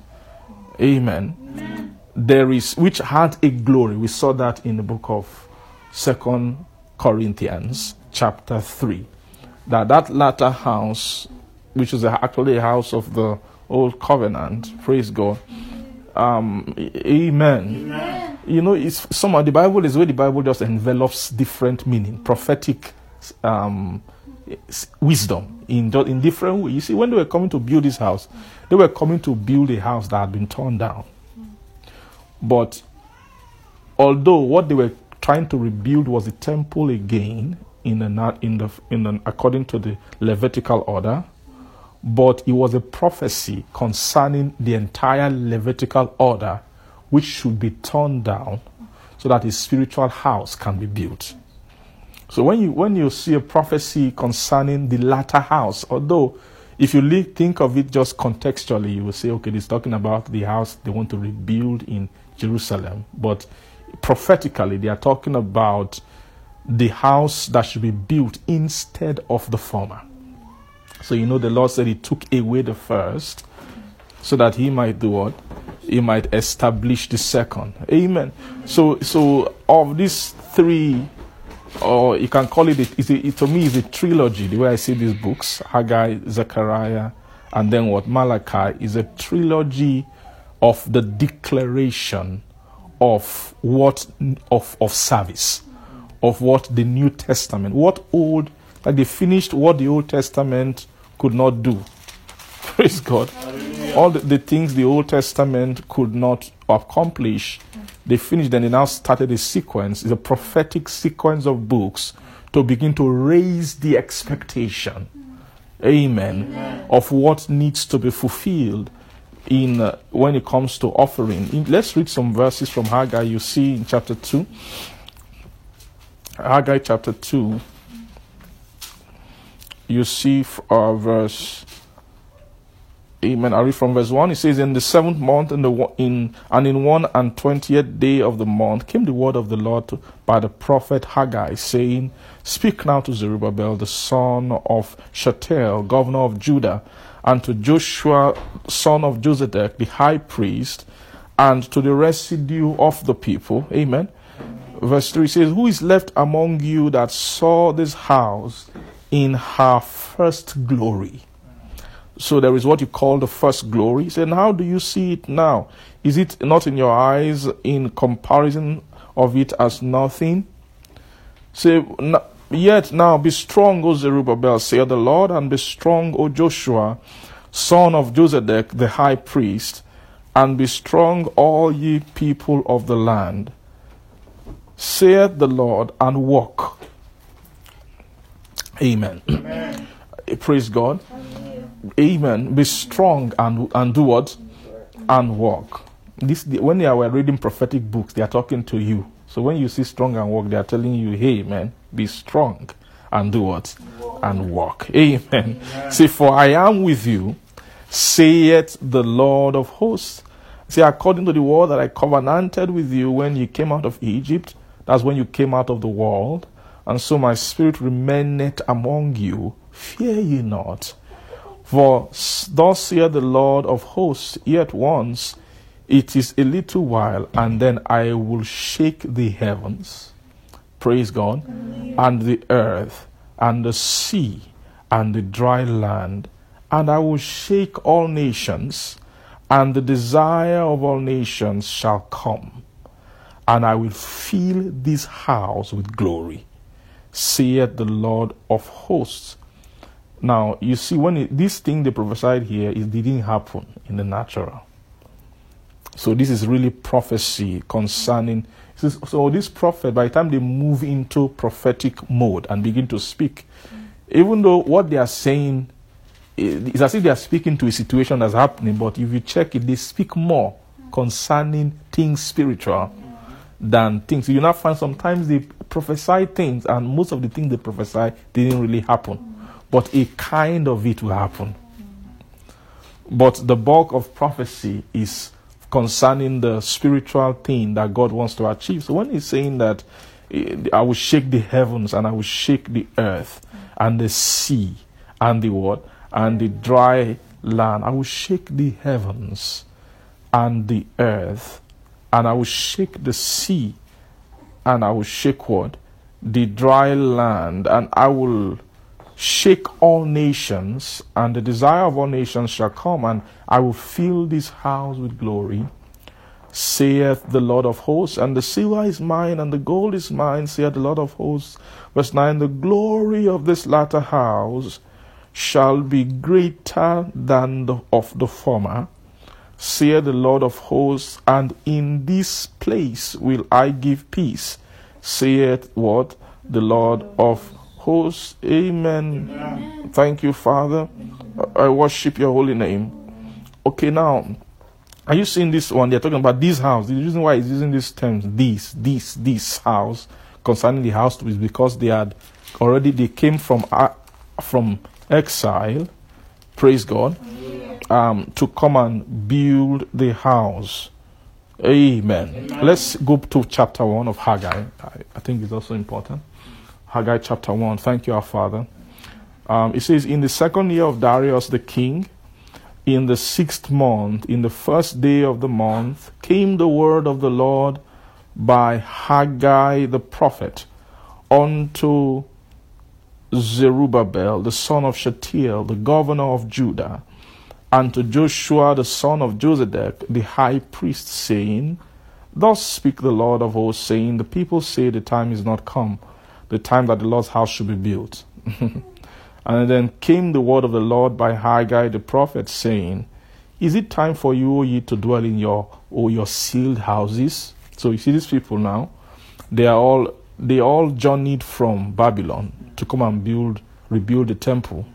Amen. There is which had a glory. We saw that in the book of Second Corinthians, chapter three. That that latter house, which is actually a house of the old covenant. Praise God. Um, a- amen. You know, it's some of the Bible is where the Bible just envelops different meaning, prophetic um, wisdom in in different ways. You see, when they were coming to build this house, they were coming to build a house that had been torn down. But although what they were trying to rebuild was the temple again in an, in the in an, according to the Levitical order, but it was a prophecy concerning the entire Levitical order, which should be torn down, so that a spiritual house can be built. So when you when you see a prophecy concerning the latter house, although if you li- think of it just contextually, you will say, okay, it's talking about the house they want to rebuild in Jerusalem. But prophetically, they are talking about the house that should be built instead of the former. So you know the Lord said he took away the first so that he might do what? He might establish the second. Amen. So so of these three or you can call it, a, it's it to me is a trilogy the way I see these books Haggai, Zechariah, and then what Malachi is a trilogy of the declaration of what of of service of what the New Testament what old like they finished what the Old Testament could not do. *laughs* Praise God. All the, the things the Old Testament could not accomplish they finished and they now started a sequence it's a prophetic sequence of books to begin to raise the expectation. Amen, of what needs to be fulfilled in uh, when it comes to offering. In- let's read some verses from haggai. You see in chapter 2 haggai chapter 2 you see uh, verse. Amen. I read from verse one. It says, "In the seventh month, in the in and in one and twentieth day of the month, came the word of the Lord to, by the prophet Haggai, saying, Speak now to Zerubbabel, the son of Shealtiel, governor of Judah, and to Joshua, son of Josedech, the high priest, and to the residue of the people." Amen. Verse 3 says, Who is left among you that saw this house in her first glory? So there is what you call the first glory. And how do you see it now? Is it not in your eyes in comparison of it as nothing? Say, "N- yet now be strong, O Zerubbabel, saith the Lord, and be strong, O Joshua, son of Josedech, the high priest, and be strong, all ye people of the land, saith the Lord, and walk. Amen. Praise God. Amen. Be strong and and do what? And walk. This when they are reading prophetic books, they are talking to you. So when you see strong and walk, they are telling you, "Hey, man, be strong and do what? And walk." Amen. Say, "For I am with you," saith the Lord of hosts. Say, according to the word that I covenanted with you when you came out of Egypt, that's when you came out of the world, and so my spirit remaineth among you. Fear ye not. For thus saith the Lord of hosts, yet once it is a little while, and then I will shake the heavens, praise God, and the earth, and the sea, and the dry land, and I will shake all nations, and the desire of all nations shall come, and I will fill this house with glory, saith the Lord of hosts. Now, you see, when it, this thing they prophesied here, it didn't happen in the natural. So, this is really prophecy concerning. So, this prophet, by the time they move into prophetic mode and begin to speak, even though what they are saying eh, is as if they are speaking to a situation that's happening, but if you check it, they speak more concerning things spiritual than things. You now find sometimes they prophesy things, and most of the things they prophesy didn't really happen but a kind of it will happen. But the bulk of prophecy is concerning the spiritual thing that God wants to achieve. So when he's saying that I will shake the heavens and I will shake the earth and the sea and the what? And the dry land. I will shake the heavens and the earth, and I will shake the sea, and I will shake what? The dry land, and I will shake all nations, and the desire of all nations shall come, and I will fill this house with glory, saith the Lord of hosts. And the silver is mine, and the gold is mine, saith the Lord of hosts. Verse 9 The glory of this latter house shall be greater than the, of the former, saith the Lord of hosts, and in this place will I give peace, saith what? The Lord of hosts. Amen. Thank you, Father. I worship your holy name. Okay, now, are you seeing this one? They're talking about this house. The reason why he's using these terms, this, this, this house, concerning the house is because they had already they came from uh, from exile, praise God, um, to come and build the house. Amen. Let's go to chapter 1 of Haggai. I, I think it's also important. Haggai chapter 1. Thank you, our Father. Um, it says, In the second year of Darius the king, in the sixth month, in the first day of the month, came the word of the Lord by Haggai the prophet unto Zerubbabel, the son of Shealtiel, the governor of Judah, and to Joshua, the son of Josedech, the high priest, saying, Thus speak the Lord of hosts, saying, The people say the time is not come, the time that the Lord's house should be built. *laughs* and then came the word of the Lord by Haggai the prophet, saying, Is it time for you, O ye, to dwell in your or your cieled houses? So you see these people now, they are all they all journeyed from Babylon to come and build rebuild the temple.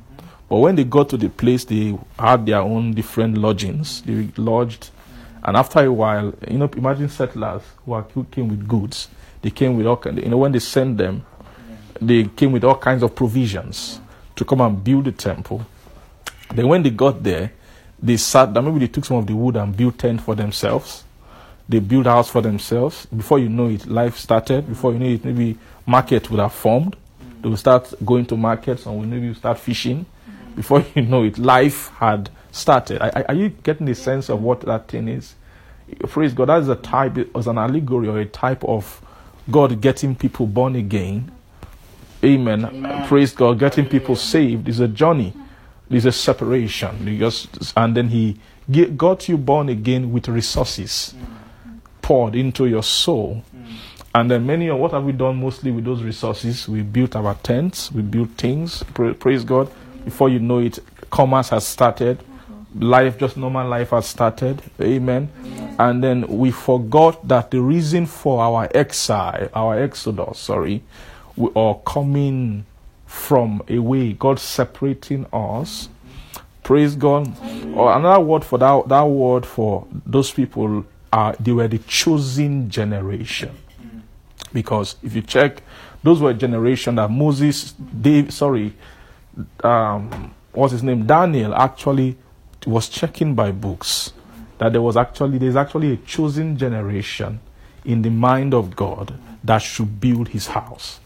But when they got to the place, they had their own different lodgings. They lodged, and after a while, you know, imagine settlers who, are, who came with goods. They came with all kind. You know, when they sent them, they came with all kinds of provisions to come and build the temple. Then when they got there, they sat down. Maybe they took some of the wood and built tent for themselves. They built a house for themselves. Before you know it, life started. Before you know it, maybe market would have formed. They would start going to markets and maybe start fishing. Before *laughs* you know it, life had started. Are, are you getting the sense of what that thing is? Praise God. That is a type, as an allegory or a type of God getting people born again. Amen. Amen. Praise God. Getting people saved is a journey. It's a separation. Just, and then He got you born again with resources poured into your soul. And then many of what have we done mostly with those resources? We built our tents, we built things. Pra- praise God. Before you know it, commerce has started. Life, just normal life has started. Amen. And then we forgot that the reason for our exile, our exodus, sorry, are coming from away, God separating us. Praise God. Or another word for that, that word for those people are they were the chosen generation. Because if you check, those were a generation that Moses, Dave, sorry, um, what's his name? Daniel actually was checking by books that there was actually there's actually a chosen generation in the mind of God that should build his house.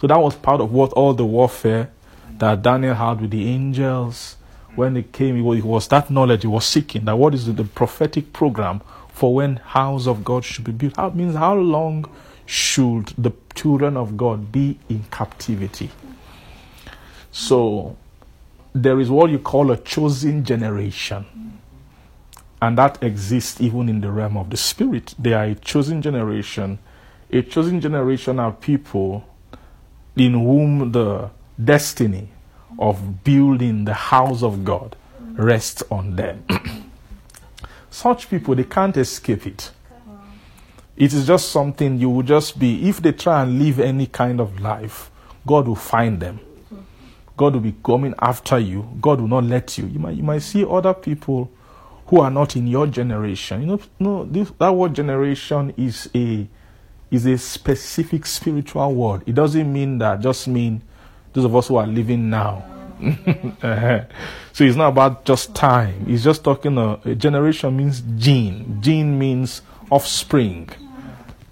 So that was part of what all the warfare that Daniel had with the angels when came. It was, it was that knowledge he was seeking. That what is the prophetic program for when house of God should be built? That means how long should the children of God be in captivity? So there is what you call a chosen generation. And that exists even in the realm of the spirit. They are a chosen generation. A chosen generation are people in whom the destiny of building the house of God rests on them. *clears throat* Such people, they can't escape it. It is just something you will just be, if they try and live any kind of life, God will find them. God will be coming after you. God will not let you. You might, you might see other people who are not in your generation. You know, no, this, that word generation is a is a specific spiritual word. It doesn't mean that just mean those of us who are living now. *laughs* Uh-huh. so it's not about just time. It's just talking. Uh, a generation means gene. Gene means offspring.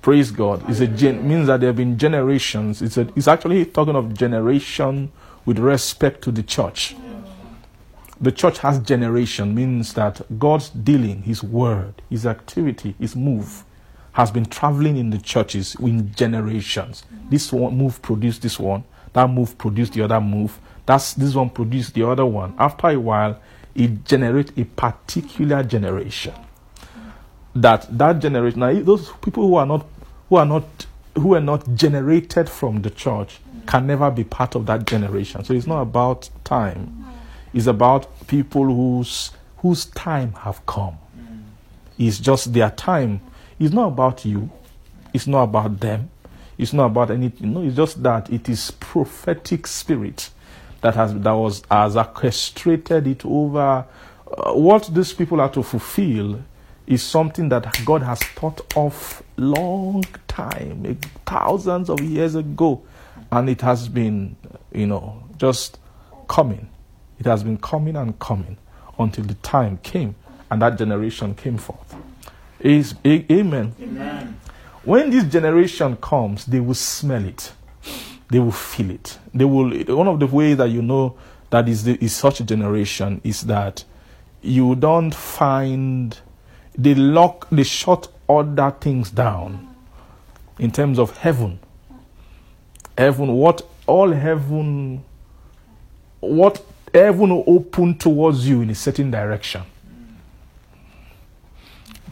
Praise God. It's a gen- means that there have been generations. It's, a, it's actually talking of generation with respect to the church. The church has generation, means that God's dealing, His word, His activity, His move has been traveling in the churches in generations. This one move produced this one, that move produced the other move, that's this one produced the other one. After a while, it generates a particular generation. That that generation, now those people who are not who are not who are not generated from the church can never be part of that generation. So it's not about time. It's about people whose whose time have come. It's just their time. It's not about you. It's not about them. It's not about anything. No, it's just that it is prophetic spirit that has that was has orchestrated it over. Uh, what these people are to fulfill is something that God has thought of long time, thousands of years ago, and it has been, you know, just coming. It has been coming and coming until the time came and that generation came forth. Is a- amen. Amen. When this generation comes, they will smell it. They will feel it. They will. One of the ways that you know that is the, is such a generation is that you don't find they lock they shut other things down in terms of heaven. Heaven, what all heaven, what heaven will open towards you in a certain direction.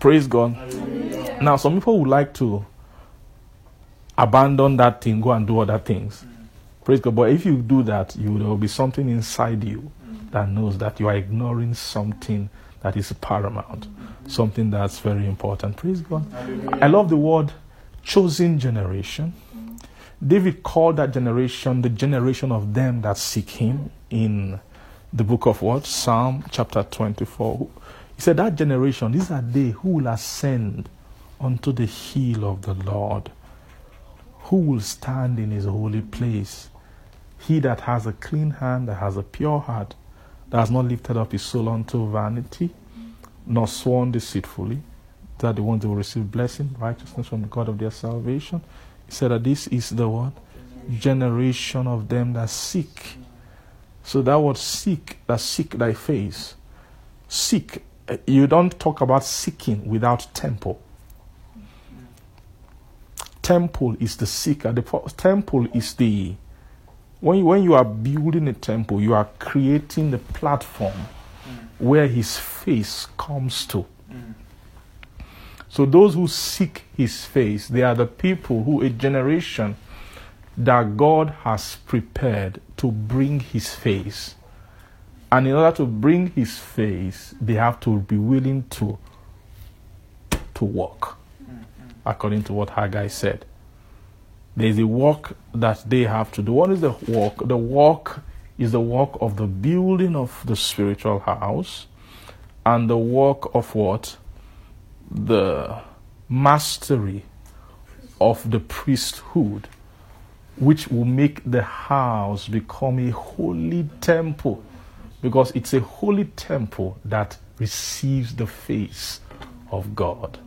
Praise God. Now, some people would like to abandon that thing, go and do other things. Praise God. But if you do that, you there will be something inside you that knows that you are ignoring something that is paramount, something that's very important. Praise God. I love the word chosen generation. David called that generation the generation of them that seek him in the book of what? Psalm chapter 24. He said, That generation, these are they who will ascend unto the hill of the Lord, who will stand in his holy place. He that has a clean hand, that has a pure heart, that has not lifted up his soul unto vanity, nor sworn deceitfully, that the ones who will receive blessing, righteousness from the God of their salvation. He said that this is the what? Generation of them that seek. So that word seek, that seek thy face. Seek. You don't talk about seeking without temple. Temple is the seeker. The temple is the when you, when you are building a temple, you are creating the platform mm. where his face comes to. Mm. So those who seek his face, they are the people who a generation that God has prepared to bring his face. And in order to bring his face, they have to be willing to to walk. Mm-hmm. According to what Haggai said. There is a work that they have to do. What is the work? The work is the work of the building of the spiritual house and the work of what? The mastery of the priesthood, which will make the house become a holy temple because it's a holy temple that receives the face of God.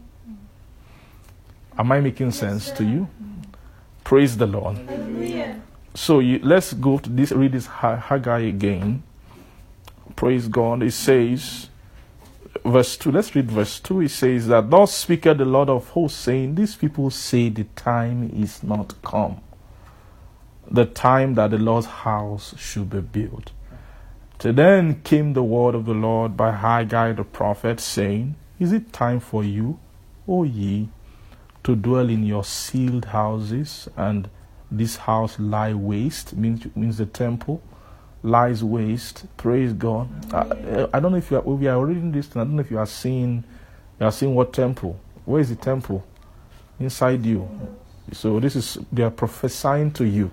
Am I making sense to you? Praise the Lord. So you, let's go to this, read this Haggai again. Praise God. It says, verse 2, let's read verse 2. It says that, Thus speaketh the Lord of hosts, saying, These people say the time is not come, the time that the Lord's house should be built. So then came the word of the Lord by Haggai the prophet, saying, Is it time for you, O ye, to dwell in your cieled houses, and this house lie waste? Means means the temple lies waste. Praise God. I, I don't know if you are, if are reading this. I don't know if you are seeing you are seeing what temple. Where is the temple? Inside you. So this is they are prophesying to you.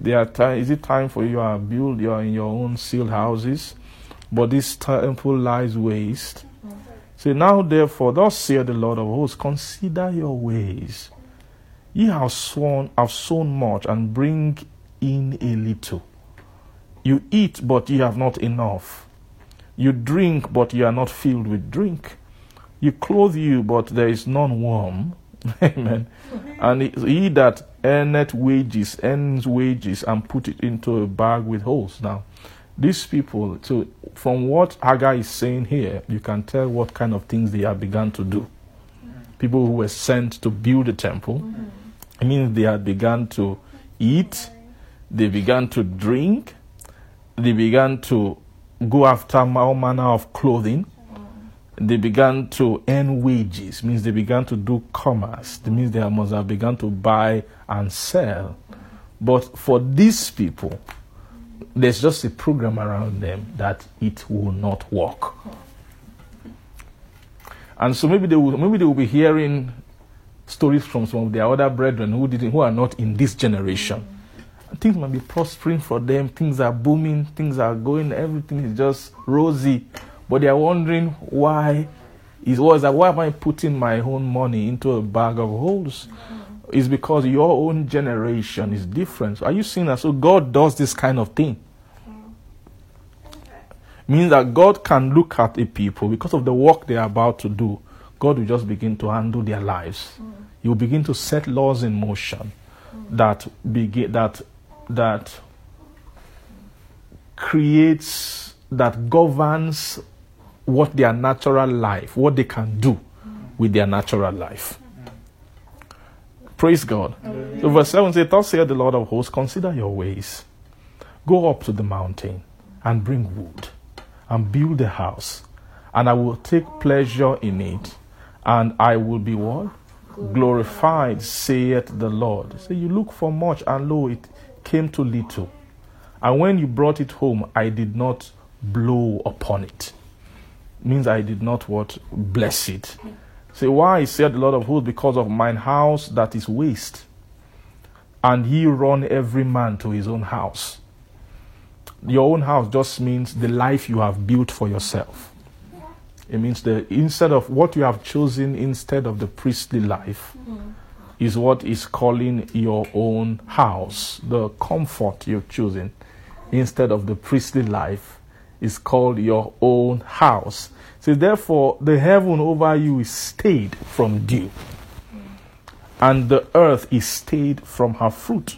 They are ti- is it time for you are build you are in your own cieled houses, but this temple lies waste. Mm-hmm. Say now therefore, thus saith the Lord of hosts, consider your ways. Ye have sworn have sown much and bring in a little. You eat, but ye have not enough. You drink, but ye are not filled with drink. You clothe you, but there is none warm. *laughs* Amen. And he, that earneth wages, earns wages, and put it into a bag with holes. Now, these people, so from what Haggai is saying here, you can tell what kind of things they have begun to do. People who were sent to build the temple, means they had begun to eat, they began to drink, they began to go after all manner of clothing. They began to earn wages, means they began to do commerce. That means they must have begun to buy and sell. But for these people, there's just a program around them that it will not work. And so maybe they will maybe they will be hearing stories from some of their other brethren who didn't who are not in this generation. Things might be prospering for them, things are booming, things are going, everything is just rosy. But they are wondering why is was that why am I putting my own money into a bag of holes? It's because your own generation is different. Are you seeing that? So God does this kind of thing. Means that God can look at a people because of the work they are about to do. God will just begin to handle their lives. He will begin to set laws in motion that begin that that creates that governs what their natural life, what they can do with their natural life. Praise God. So verse 7 says, Thus saith the Lord of hosts, consider your ways. Go up to the mountain and bring wood and build a house, and I will take pleasure in it, and I will be what? Glorified, saith the Lord. So you look for much, and lo, it came to little. And when you brought it home, I did not blow upon it. Means I did not what? Bless it. Say, why? said the Lord of hosts, because of mine house that is waste. And he run every man to his own house. Your own house just means the life you have built for yourself. It means the instead of what you have chosen instead of the priestly life is what is calling your own house. The comfort you've chosen instead of the priestly life is called your own house. So therefore, the heaven over you is stayed from dew, and the earth is stayed from her fruit.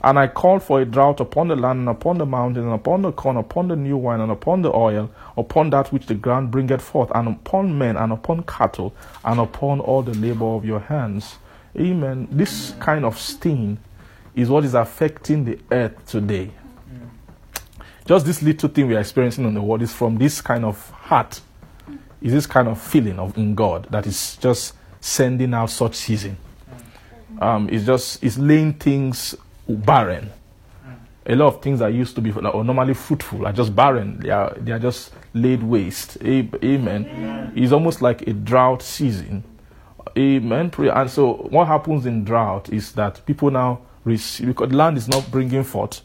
And I called for a drought upon the land, and upon the mountain, and upon the corn, upon the new wine, and upon the oil, upon that which the ground bringeth forth, and upon men, and upon cattle, and upon all the labor of your hands. Amen. This kind of stain is what is affecting the earth today. Just this little thing we are experiencing on the world is from this kind of heart, is this kind of feeling of in God that is just sending out such season. Um, it's just it's laying things barren. A lot of things that used to be or normally fruitful are just barren. They are they are just laid waste. Amen. It's almost like a drought season. Amen. And so what happens in drought is that people now receive because land is not bringing forth.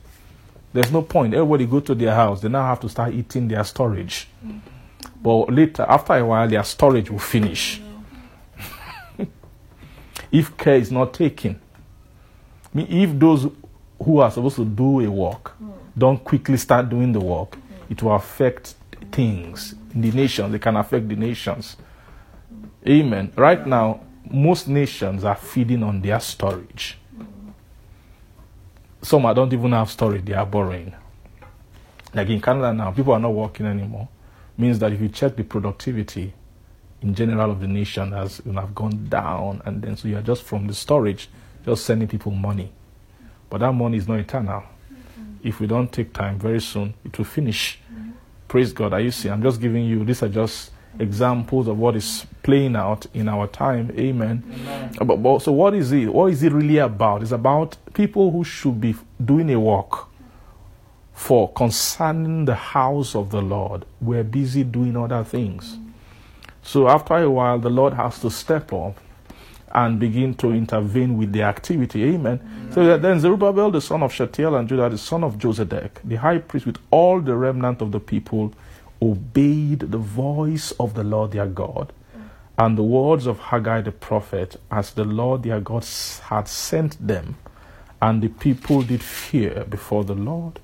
There's no point. Everybody go to their house. They now have to start eating their storage. But later, after a while, their storage will finish. *laughs* if care is not taken. I mean, if those who are supposed to do a work don't quickly start doing the work, it will affect things in the nations. It can affect the nations. Amen. Right now, most nations are feeding on their storage. Some are- don't even have storage, they are borrowing. Like in Canada now, people are not working anymore. Means that if you check the productivity in general of the nation has you know, have gone down, and then so you are just from the storage, just sending people money. But that money is not eternal. Mm-hmm. If we don't take time, very soon it will finish. Mm-hmm. Praise God. Are you seeing? I'm just giving you, these are just examples of what is playing out in our time. Amen. But, but so what is it? What is it really about? It's about people who should be doing a work for concerning the house of the Lord. We're busy doing other things. So after a while, the Lord has to step up and begin to intervene with the activity. Amen. So that then Zerubbabel, the son of Shealtiel, and Judah, the son of Josedech, the high priest, with all the remnant of the people, obeyed the voice of the Lord their God and the words of Haggai the prophet, as the Lord their God had sent them. And the people did fear before the Lord.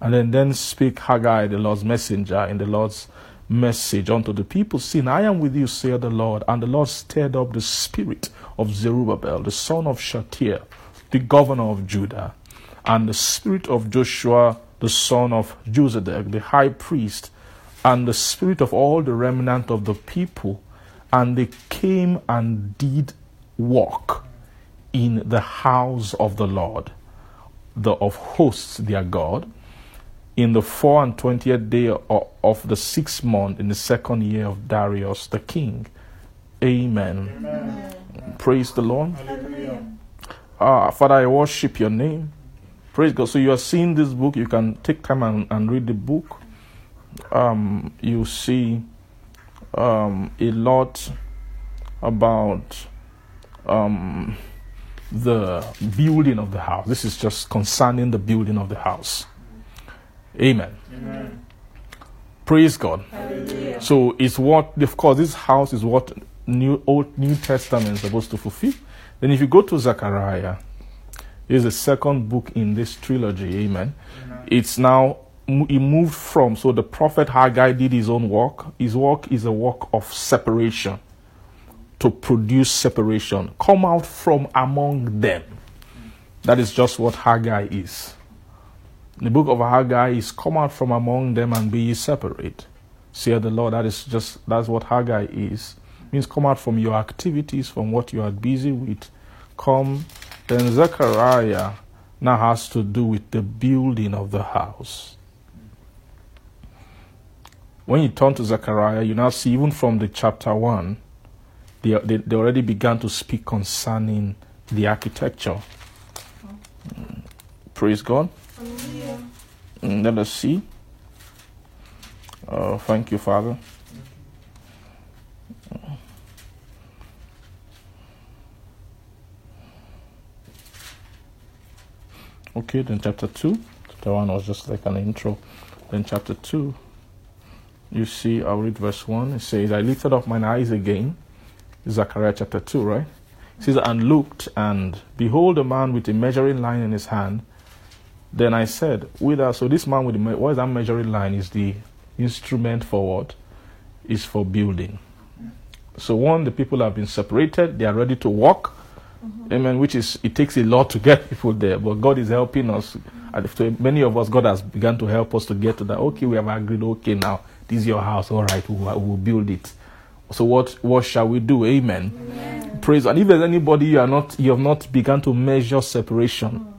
And then, then speak Haggai, the Lord's messenger, in the Lord's message unto the people, saying, I am with you, saith the Lord. And the Lord stirred up the spirit of Zerubbabel, the son of Shealtiel, the governor of Judah, and the spirit of Joshua, the son of Josedech, the high priest, and the spirit of all the remnant of the people. And they came and did walk in the house of the Lord, the of hosts their God, in the four and twentieth day of, the sixth month in the second year of Darius the king. Amen. Praise the Lord. Ah, Father, I worship your name. Praise God. So you are seeing this book. You can take time and, and read the book. Um, you see um, a lot about um, the building of the house. This is just concerning the building of the house. Amen. Praise God. So it's what, of course, this house is what New Old New Testament is supposed to fulfill. Then if you go to Zechariah, is the second book in this trilogy. Amen. It's now he moved from so the prophet Haggai did his own work. His work is a work of separation to produce separation. Come out from among them. That is just what Haggai is. The book of Haggai is come out from among them and be separate. Say the Lord. That is just that's what Haggai is. Means come out from your activities, from what you are busy with. Come. Then Zechariah now has to do with the building of the house. When you turn to Zechariah, you now see even from the chapter one, they, they, they already began to speak concerning the architecture. Mm. Praise God. Mm, Let us see. Oh, thank you, Father. Okay, then chapter 2. Chapter 1 was just like an intro. Then chapter 2, you see, I'll read verse 1. It says, I lifted up mine eyes again. Zechariah chapter 2, right? It says, And looked, and behold, a man with a measuring line in his hand. Then I said, Whither? So this man with the, what is that measuring line? Is the instrument for what? Is for building. So one, the people have been separated, they are ready to walk. Mm-hmm. Amen. Which is it takes a lot to get *laughs* people there, but God is helping us. And to many of us, God has begun to help us to get to that. Okay, we have agreed. Okay, now this is your house. All right, we'll, we'll build it. So what what shall we do? Amen. Praise. And if there's anybody you are not, you have not begun to measure separation. Hmm.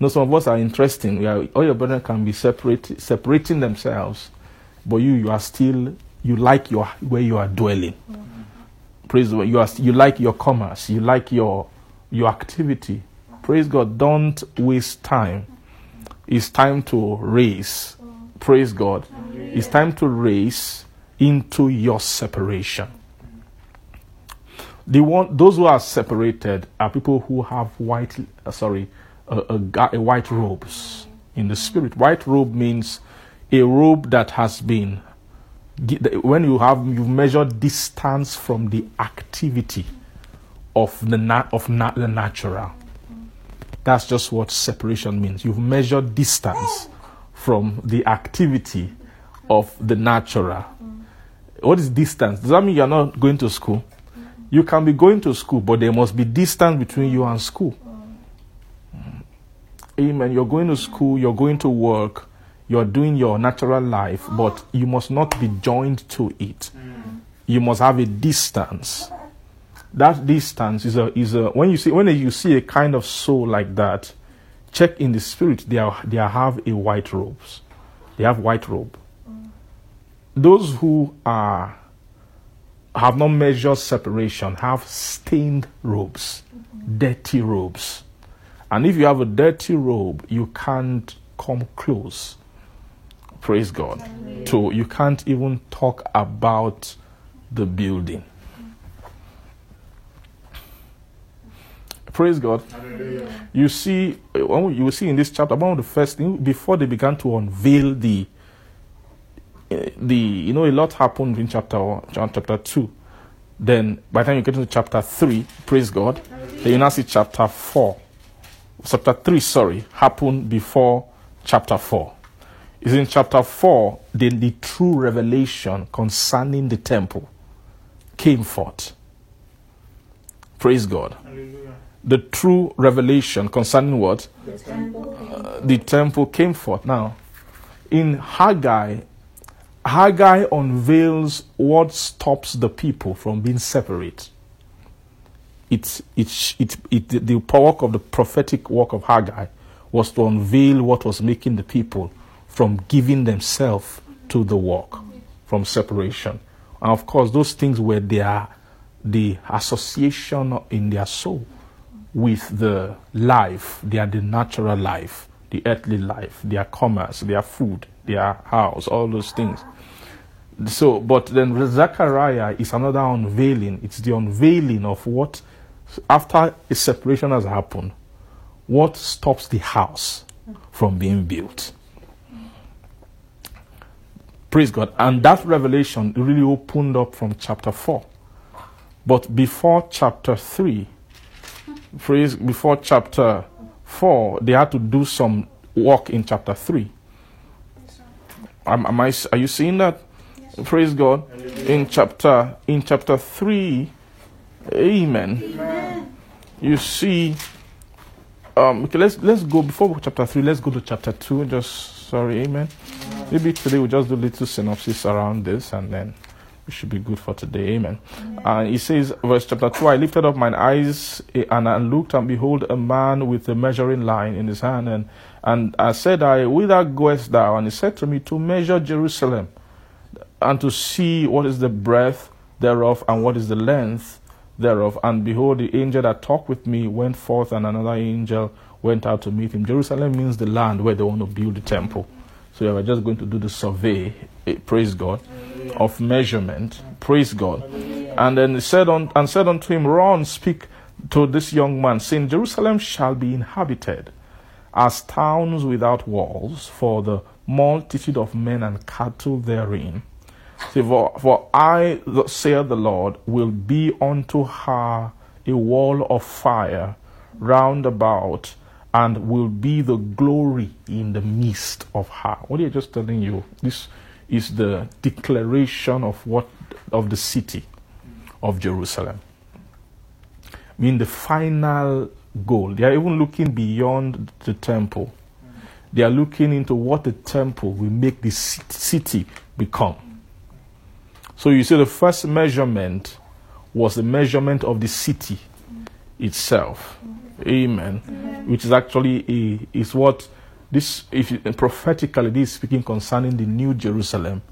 No, some of us are interesting. We are, all your brethren can be separate, separating themselves, but you you are still you like your where you are dwelling. Hmm. Praise God. You are you like your commerce. You like your your activity. Praise God. Don't waste time. It's time to race. Praise God. It's time to race into your separation. The one, those who are separated are people who have white, uh, sorry, ga- a white robes in the spirit. White robe means a robe that has been when you have you measure distance from the activity of the na- of na- the natural. That's just what separation means. You've measured distance from the activity of the natural. What is distance? Does that mean you're not going to school? You can be going to school, but there must be distance between you and school. Mm. Amen. You're going to school, you're going to work, you're doing your natural life, but you must not be joined to it. Mm. You must have a distance. That distance is a is a when you see when you see a kind of soul like that, check in the spirit. They are they have a white robes. They have white robe. Those who are have not measured separation have stained robes, dirty robes. And if you have a dirty robe, you can't come close. Praise God. So you can't even talk about the building. Praise God. You see, uh, you see in this chapter, one of the first things before they began to unveil the uh, the you know a lot happened in chapter one, chapter two. Then by the time you get into chapter three, praise God, then you now see chapter four. Chapter three, sorry, happened before chapter four. is in chapter 4, then the true revelation concerning the temple came forth. Praise God. Hallelujah. The true revelation concerning what? The temple Uh, the temple came forth. Now, in Haggai, Haggai unveils what stops the people from being separate. It's, it's, it, it, the, the work of the prophetic work of Haggai was to unveil what was making the people from giving themselves to the work, from separation. And of course, those things were their, the association in their soul with the life, their the natural life, the earthly life, their commerce, their food, their house, all those things. So, but then Zechariah is another unveiling. It's the unveiling of what, after a separation has happened, what stops the house from being built. Praise God. And that revelation really opened up from chapter 4. But before chapter 3, praise before chapter 4 they had to do some work in chapter 3 am, am I, are you seeing that? Praise god. In chapter in chapter 3 amen, you see um okay let's let's go before chapter 3 let's go to chapter 2 just sorry amen. Maybe today we'll just do a little synopsis around this and then should be good for today. Amen. And he says, verse chapter 2 I lifted up mine eyes eh, and I looked, and behold, a man with a measuring line in his hand. And, and I said, I, Whither goest thou? And he said to me, To measure Jerusalem, and to see what is the breadth thereof, and what is the length thereof. And behold, the angel that talked with me went forth, and another angel went out to meet him. Jerusalem means the land where they want to build the temple. So we're just going to do the survey, eh, praise God, of measurement, praise God. And then he said on, and said unto him, Run, speak to this young man, saying, Jerusalem shall be inhabited as towns without walls, for the multitude of men and cattle therein. Say, for, for I, saith the Lord, will be unto her a wall of fire round about, and will be the glory in the midst of her. What are you just telling you? This is the declaration of what of the city of Jerusalem. I mean the final goal. They are even looking beyond the temple. They are looking into what the temple will make the city become. So you see, the first measurement was the measurement of the city itself. Amen. Which is actually a, is what this if you, prophetically this is speaking concerning the new Jerusalem.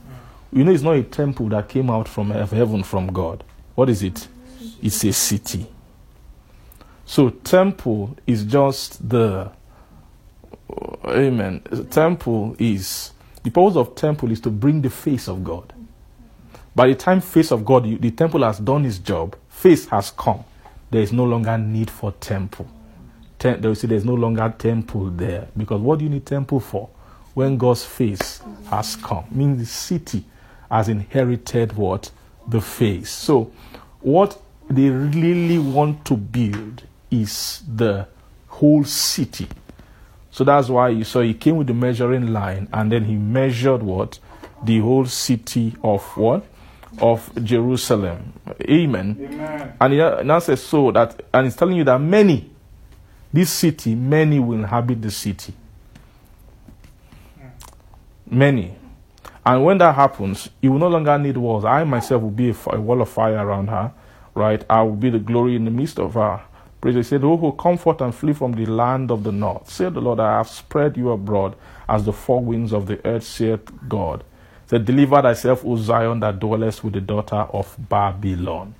You know, it's not a temple that came out from heaven from God. What is it? It's a city. So temple is just the Amen. Temple is the purpose of temple is to bring the face of God. By the time face of God, the temple has done its job, face has come. There is no longer need for temple. They will say there's no longer temple there because what do you need temple for? When God's face has come, means the city has inherited what the face. So, what they really want to build is the whole city. So that's why you saw he came with the measuring line and then he measured what? The whole city of what? Of Jerusalem. Amen. Amen. And he now says so that, and he's telling you that many, this city, many will inhabit the city. Many. And when that happens, you will no longer need walls. I myself will be a, wall of fire around her, right? I will be the glory in the midst of her. Praise. He said, Oh, who come forth and flee from the land of the north. Say the Lord, I have spread you abroad as the four winds of the earth, saith God. Said, Deliver thyself, O Zion, that dwellest with the daughter of Babylon.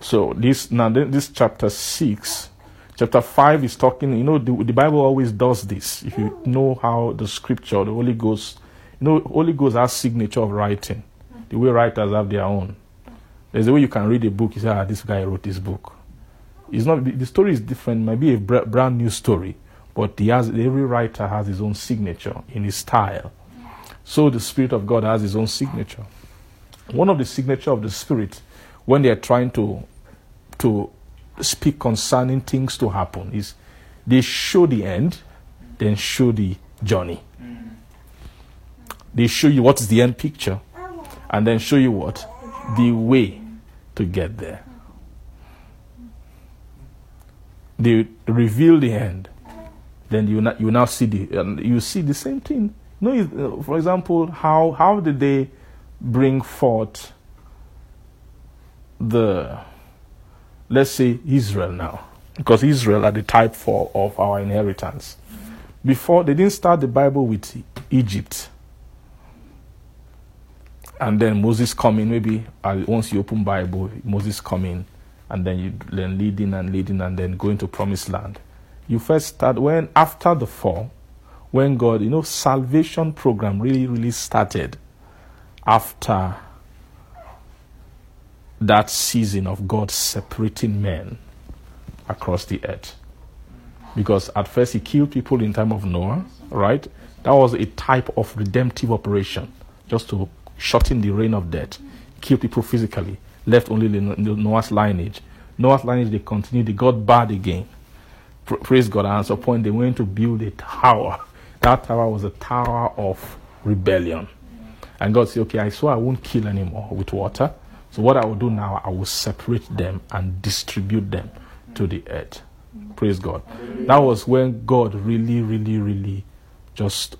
So this now th- this chapter six, chapter five is talking. You know the, the Bible always does this. If you know how the Scripture, the Holy Ghost, you know Holy Ghost has signature of writing. The way writers have their own. There's a way you can read a book. You say, ah, this guy wrote this book. It's not the story is different. It might be a br- brand new story, but he has every writer has his own signature in his style. So the Spirit of God has his own signature. One of the signature of the Spirit when they are trying to to speak concerning things to happen is they show the end, then show the journey. They show you what is the end picture and then show you what? The way to get there. They reveal the end. Then you, you now see the and you see the same thing. You know, uh, for example, how how did they bring forth the let's say Israel now, because Israel are the type for of our inheritance. Before they didn't start the Bible with Egypt, and then Moses coming. Maybe once you open Bible, Moses coming, and then you then leading and leading, and then going to Promised Land. You first start when after the fall, when God, you know, salvation program really really started after that season of God separating men across the earth. Because at first he killed people in time of Noah, right? That was a type of redemptive operation, just to shorten the reign of death, kill people physically, left only the Noah's lineage. Noah's lineage they continued, they got bad again. Praise God. And at some point they went to build a tower. That tower was a tower of rebellion. And God said, Okay, I swear I won't kill anymore with water. So what I will do now, I will separate them and distribute them to the earth. Praise God. That was when God really, really, really just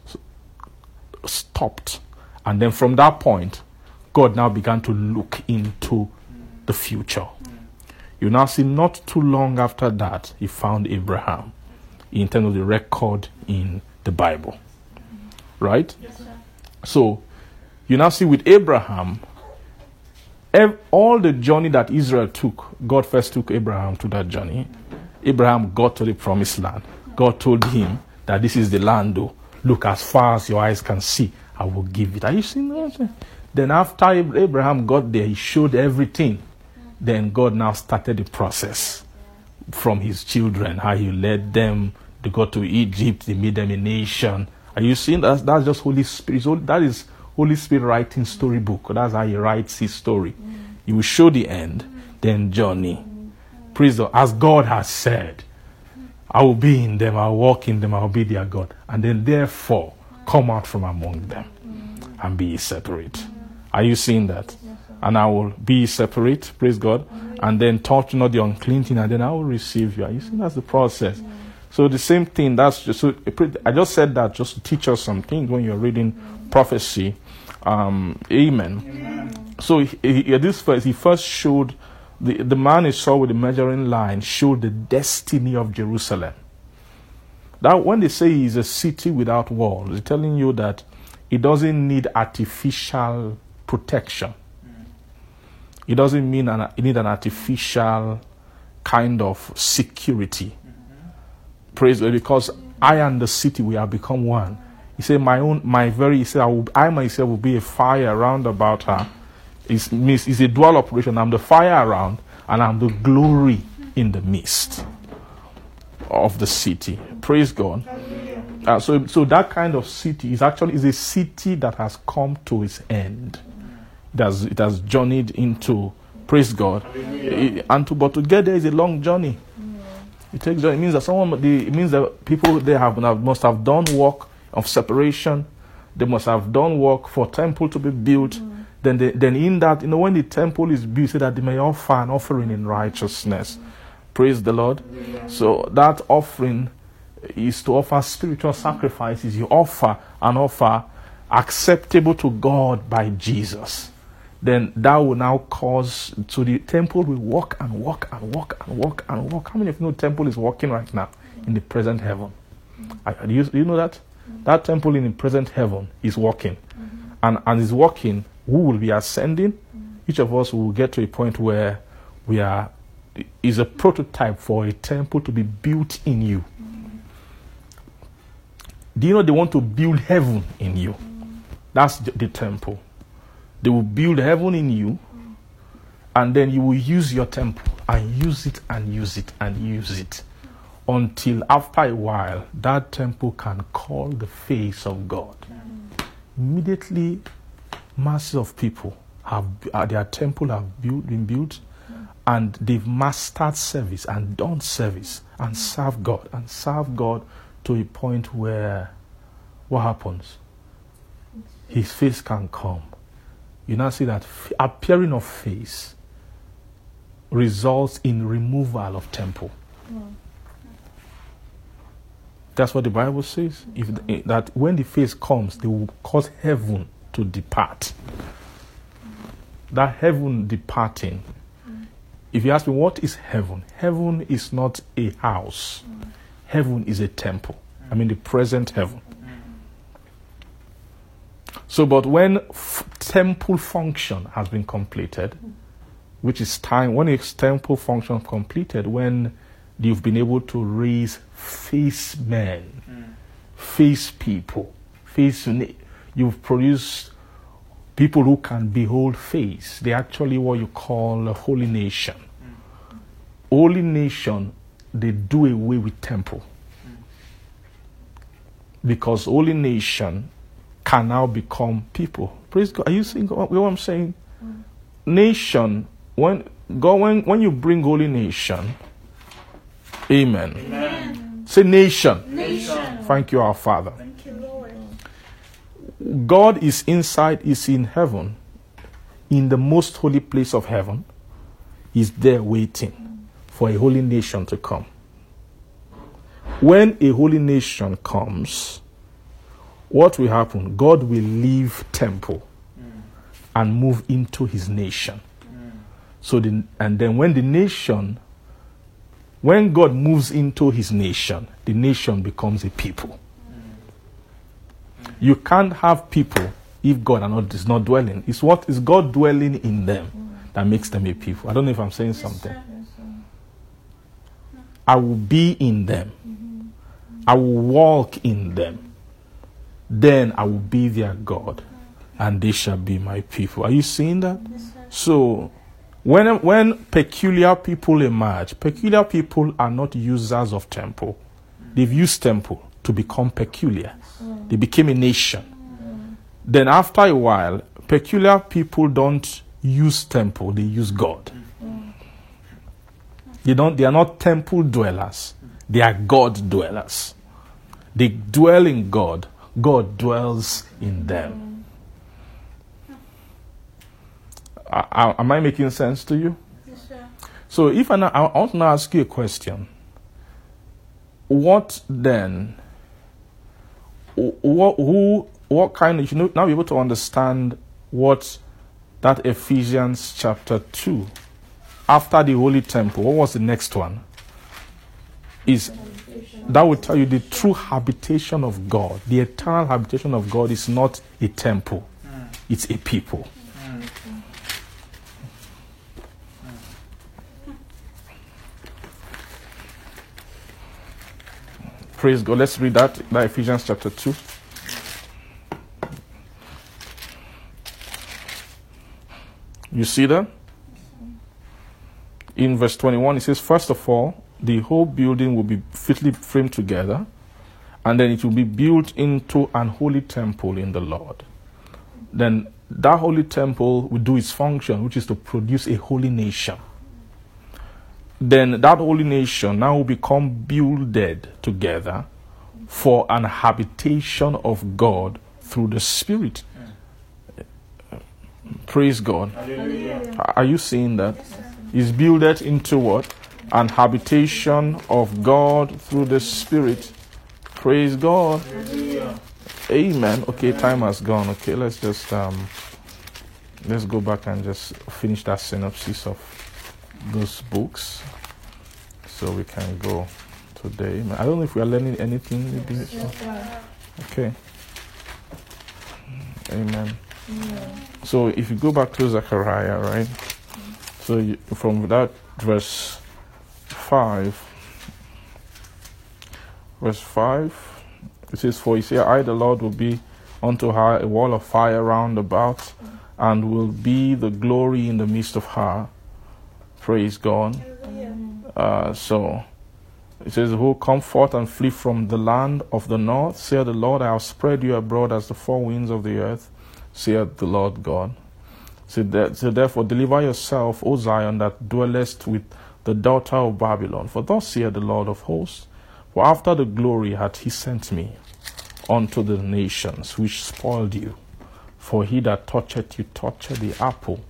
stopped. And then from that point, God now began to look into the future. You now see, not too long after that, he found Abraham in terms of the record in the Bible. Right? So, you now see with Abraham, all the journey that Israel took, God first took Abraham to that journey. Abraham got to the promised land. God told him that this is the land, though. Look as far as your eyes can see, I will give it. Are you seeing that? Then, after Abraham got there, he showed everything. Then, God now started the process from his children, how he led them. They got to Egypt, they made them a nation. Are you seeing that? That's just Holy Spirit. So That is Holy Spirit writing storybook. That's how he writes his story. He will show the end, then journey. Praise the As God has said, I will be in them, I will walk in them, I will be their God. And then therefore come out from among them and be separate. Are you seeing that? And I will be separate, praise God, and then touch not the unclean thing, and then I will receive you. Are you seeing that's the process? So the same thing, that's just so I just said that just to teach us some things when you're reading prophecy. Um, amen. So he, he, this first, he first showed the, the man he saw with the measuring line showed the destiny of Jerusalem. That when they say he's a city without walls, they're telling you that it doesn't need artificial protection. It doesn't mean an, it need an artificial kind of security. Praise God, because I and the city we have become one. He said, "My own, my very." He said, I, will, "I myself will be a fire round about her." It's, it's a dual operation. I'm the fire around, and I'm the glory in the midst of the city. Praise God. Uh, so, so that kind of city is actually is a city that has come to its end. It has, it has journeyed into. Praise God. It- and to, but to get there is a long journey. It takes journey. It means that someone. The, it means that people they have must have done work of separation. They must have done work for temple to be built. Mm. Then, they, then in that, you know, when the temple is built, so that they may offer an offering in righteousness. Praise the Lord. So that offering is to offer spiritual sacrifices. You offer an offer acceptable to God by Jesus. Then that will now cause to the temple will walk and walk and walk and walk and walk. How many of you know temple is walking right now in the present heaven? Mm. I- Do you, do you know that? That temple in the present heaven is walking. Mm-hmm. And, and is working, who will be ascending? Mm-hmm. Each of us will get to a point where we are, is a prototype for a temple to be built in you. Mm-hmm. Do you know they want to build heaven in you? That's the, the temple. They will build heaven in you, and then you will use your temple and use it and use it and use it until after a while that temple can call the face of God. Immediately, masses of people have uh, their temple have built, been built, and they've mastered service and done service and serve God and serve God to a point where what happens? his face can come. You now see that appearing of face results in removal of temple. That's what the Bible says. If the, eh, that when the face comes, they will cause heaven to depart. That heaven departing. If you ask me what is heaven, heaven is not a house. Heaven is a temple. I mean the present heaven. So, but when f- temple function has been completed, which is time when temple function completed, when you've been able to raise face men, face people, face you've produced people who can behold face. They're actually what you call a holy nation. Holy nation, they do away with temple. Because holy nation can now become people. Praise God. Are you seeing what what I'm saying? Mm. Nation, when God, when, when you bring holy nation, amen. Say nation. Nation. Thank you, our Father. You, God is inside, is in heaven, in the most holy place of heaven. He's there waiting for a holy nation to come. When a holy nation comes, what will happen? God will leave temple mm. and move into his nation. Mm. So the, and then when the nation when God moves into his nation, the nation becomes a people. You can't have people if God are not, is not dwelling. It's what is God dwelling in them that makes them a people. I don't know if I'm saying something. I will be in them. I will walk in them. Then I will be their God, and they shall be my people. Are you seeing that? So, when when peculiar people emerge, peculiar people are not users of temple. They've used temple to become peculiar. Mm. They became a nation. Then after a while, peculiar people don't use temple, they use God. Mm. They don't they are not temple dwellers. They are God dwellers. They dwell in God. God dwells in them. I- I- am I making sense to you? Yes, sir. So if I, now, I want to now ask you a question. What then? What who? What kind of? You know, now be able to understand what that Ephesians chapter two. After the holy temple, what was the next one? Is that will tell you the true habitation of God. The eternal habitation of God is not a temple; hmm. it's a people. Praise God. Let's read that. That Ephesians chapter 2. You see that? In verse 21, it says, First of all, the whole building will be fitly framed together, and then it will be built into an holy temple in the Lord. Then that holy temple will do its function, which is to produce a holy nation then that holy nation now will become builded together for an habitation of God through the Spirit. Praise God. Are you seeing that? Is builded into what? An habitation of God through the Spirit. Praise God. Amen. Okay, time has gone. Okay, let's just um let's go back and just finish that synopsis of those books so we can go today. I don't know if we are learning anything. Maybe. Okay. Amen. So if you go back to Zechariah, right? So you, from that verse 5, verse 5, it says, For you say, I, the Lord, will be unto her a wall of fire round about, and will be the glory in the midst of her. Praise God. Uh, so it says, Who come forth and flee from the land of the north, saith the Lord, I have spread you abroad as the four winds of the earth, saith the Lord God. So, therefore, deliver yourself, O Zion, that dwellest with the daughter of Babylon. For thus saith the Lord of hosts, For after the glory hath he sent me unto the nations which spoiled you, For he that toucheth you toucheth the apple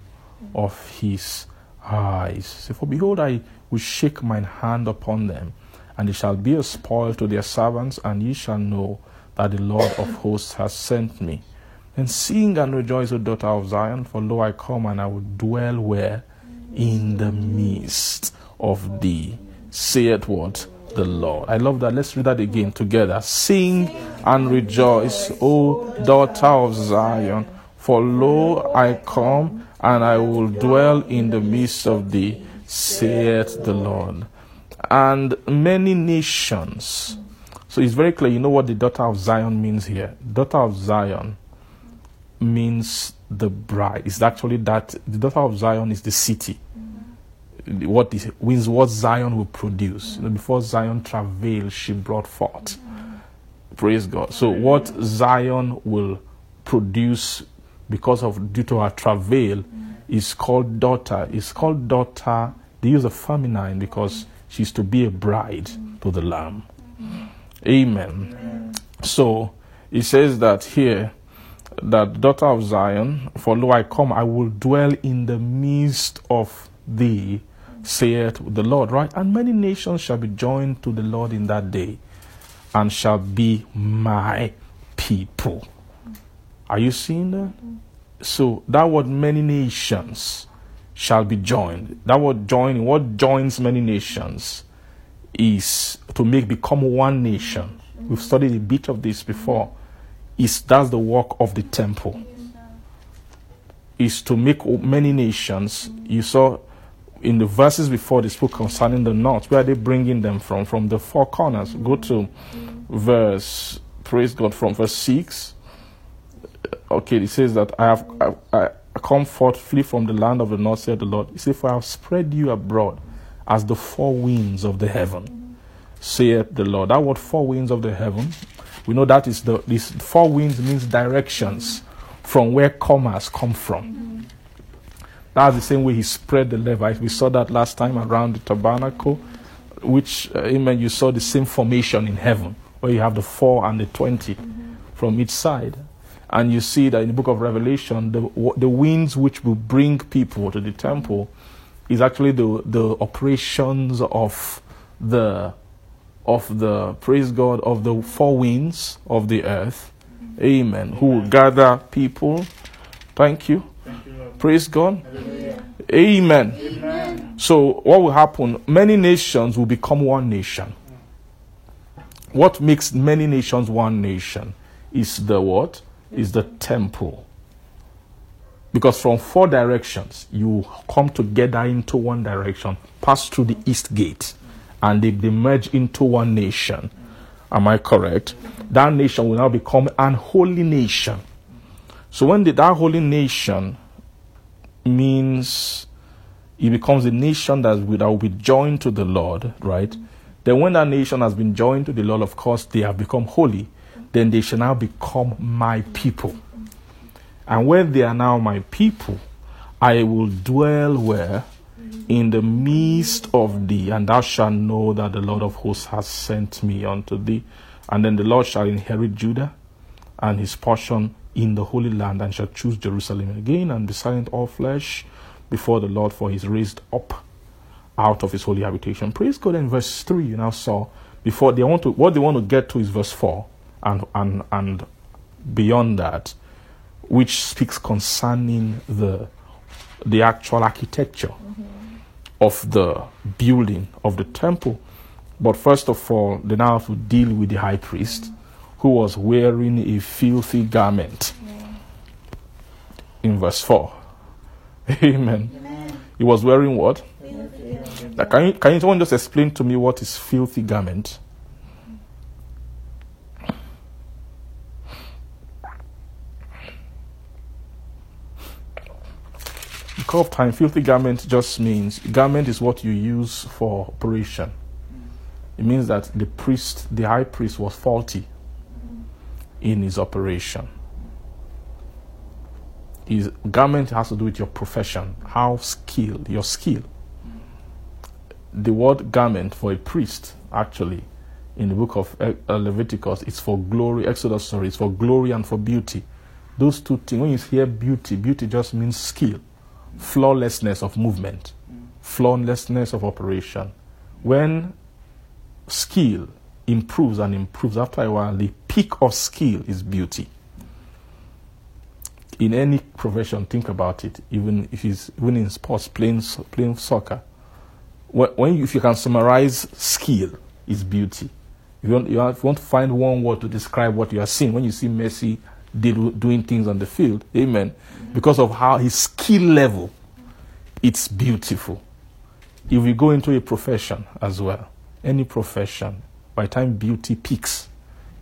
of his eyes. For behold, I will shake mine hand upon them, and it shall be a spoil to their servants, and ye shall know that the Lord of hosts has sent me. Then sing and rejoice, O daughter of Zion, for lo, I come and I will dwell where? In the midst of thee, saith what? The Lord. I love that. Let's read that again together. Sing and rejoice, O daughter of Zion, for lo, I come and I will dwell in the midst of thee, saith the Lord. And many nations. So it's very clear, you know what the daughter of Zion means here. Daughter of Zion means the bride. It's actually that the daughter of Zion is the city. What is means what Zion will produce. You know, before Zion travailed, she brought forth. Praise God. So what Zion will produce because of due to her travail is called daughter. Is called daughter. They use a feminine because she's to be a bride to the Lamb. Amen. So it says that here that daughter of Zion, for lo I come, I will dwell in the midst of thee, saith the Lord, right? And many nations shall be joined to the Lord in that day, and shall be my people. Are you seeing that? So that word many nations shall be joined. That word joining, what joins many nations is to make become one nation. We've studied a bit of this before is that's the work of the temple is to make many nations you saw in the verses before they spoke concerning the north where are they bringing them from from the four corners go to verse praise god from verse 6 okay it says that i have i, I come forth flee from the land of the north said the lord he said for i have spread you abroad as the four winds of the heaven saith the lord that word four winds of the heaven we know that is the this four winds means directions from where commerce come from. That's the same way he spread the Levites. We saw that last time around the tabernacle, which uh, amen. You saw the same formation in heaven, where you have the four and the 20 from each side, and you see that in the book of Revelation, the the winds which will bring people to the temple is actually the the operations of the of the praise God of the four winds of the earth. Amen. Who will gather people. Thank you. praise God. Amen. Amen. So what will happen? Many nations will become one nation. What makes many nations one nation is the what? Is the temple. Because from four directions, you come together into one direction, pass through the east gate and they, they merge into one nation. Am I correct? That nation will now become an holy nation. So when the, that holy nation means it becomes a nation that will, that will be joined to the Lord, right? Then when that nation has been joined to the Lord, of course, they have become holy. Then they shall now become my people. And when they are now my people, I will dwell where? in the midst of thee, and thou shalt know that the Lord of hosts has sent me unto thee. And then the Lord shall inherit Judah and his portion in the Holy Land, and shall choose Jerusalem again, and be silent all flesh before the Lord, for he is raised up out of his holy habitation. Praise God. In verse 3, you now saw before they want to what they want to get to is verse 4 and and and beyond that, which speaks concerning the the actual architecture. Mm-hmm of the building of the temple. But first of all, they now have to deal with the high priest who was wearing a filthy garment. In verse 4. *laughs* Amen. Amen. He was wearing what? Now, can you can you someone just explain to me what is filthy garment? Of time, filthy garment just means garment is what you use for operation. It means that the priest, the high priest, was faulty in his operation. His garment has to do with your profession, how skilled, your skill. The word garment for a priest, actually, in the book of uh, Leviticus, it's for glory, Exodus, sorry, it's for glory and for beauty. Those two things, when you hear beauty, beauty just means skill, flawlessness of movement, flawlessness of operation. When skill improves and improves after a while, the peak of skill is beauty. In any profession, think about it. Even if it's even in sports, playing playing soccer, when, you, if you can summarize skill, is beauty. You, want, you if you want to find one word to describe what you are seeing, when you see Messi do, doing things on the field, amen, because of how his skill level, it's beautiful. If you go into a profession as well, any profession, by time beauty peaks,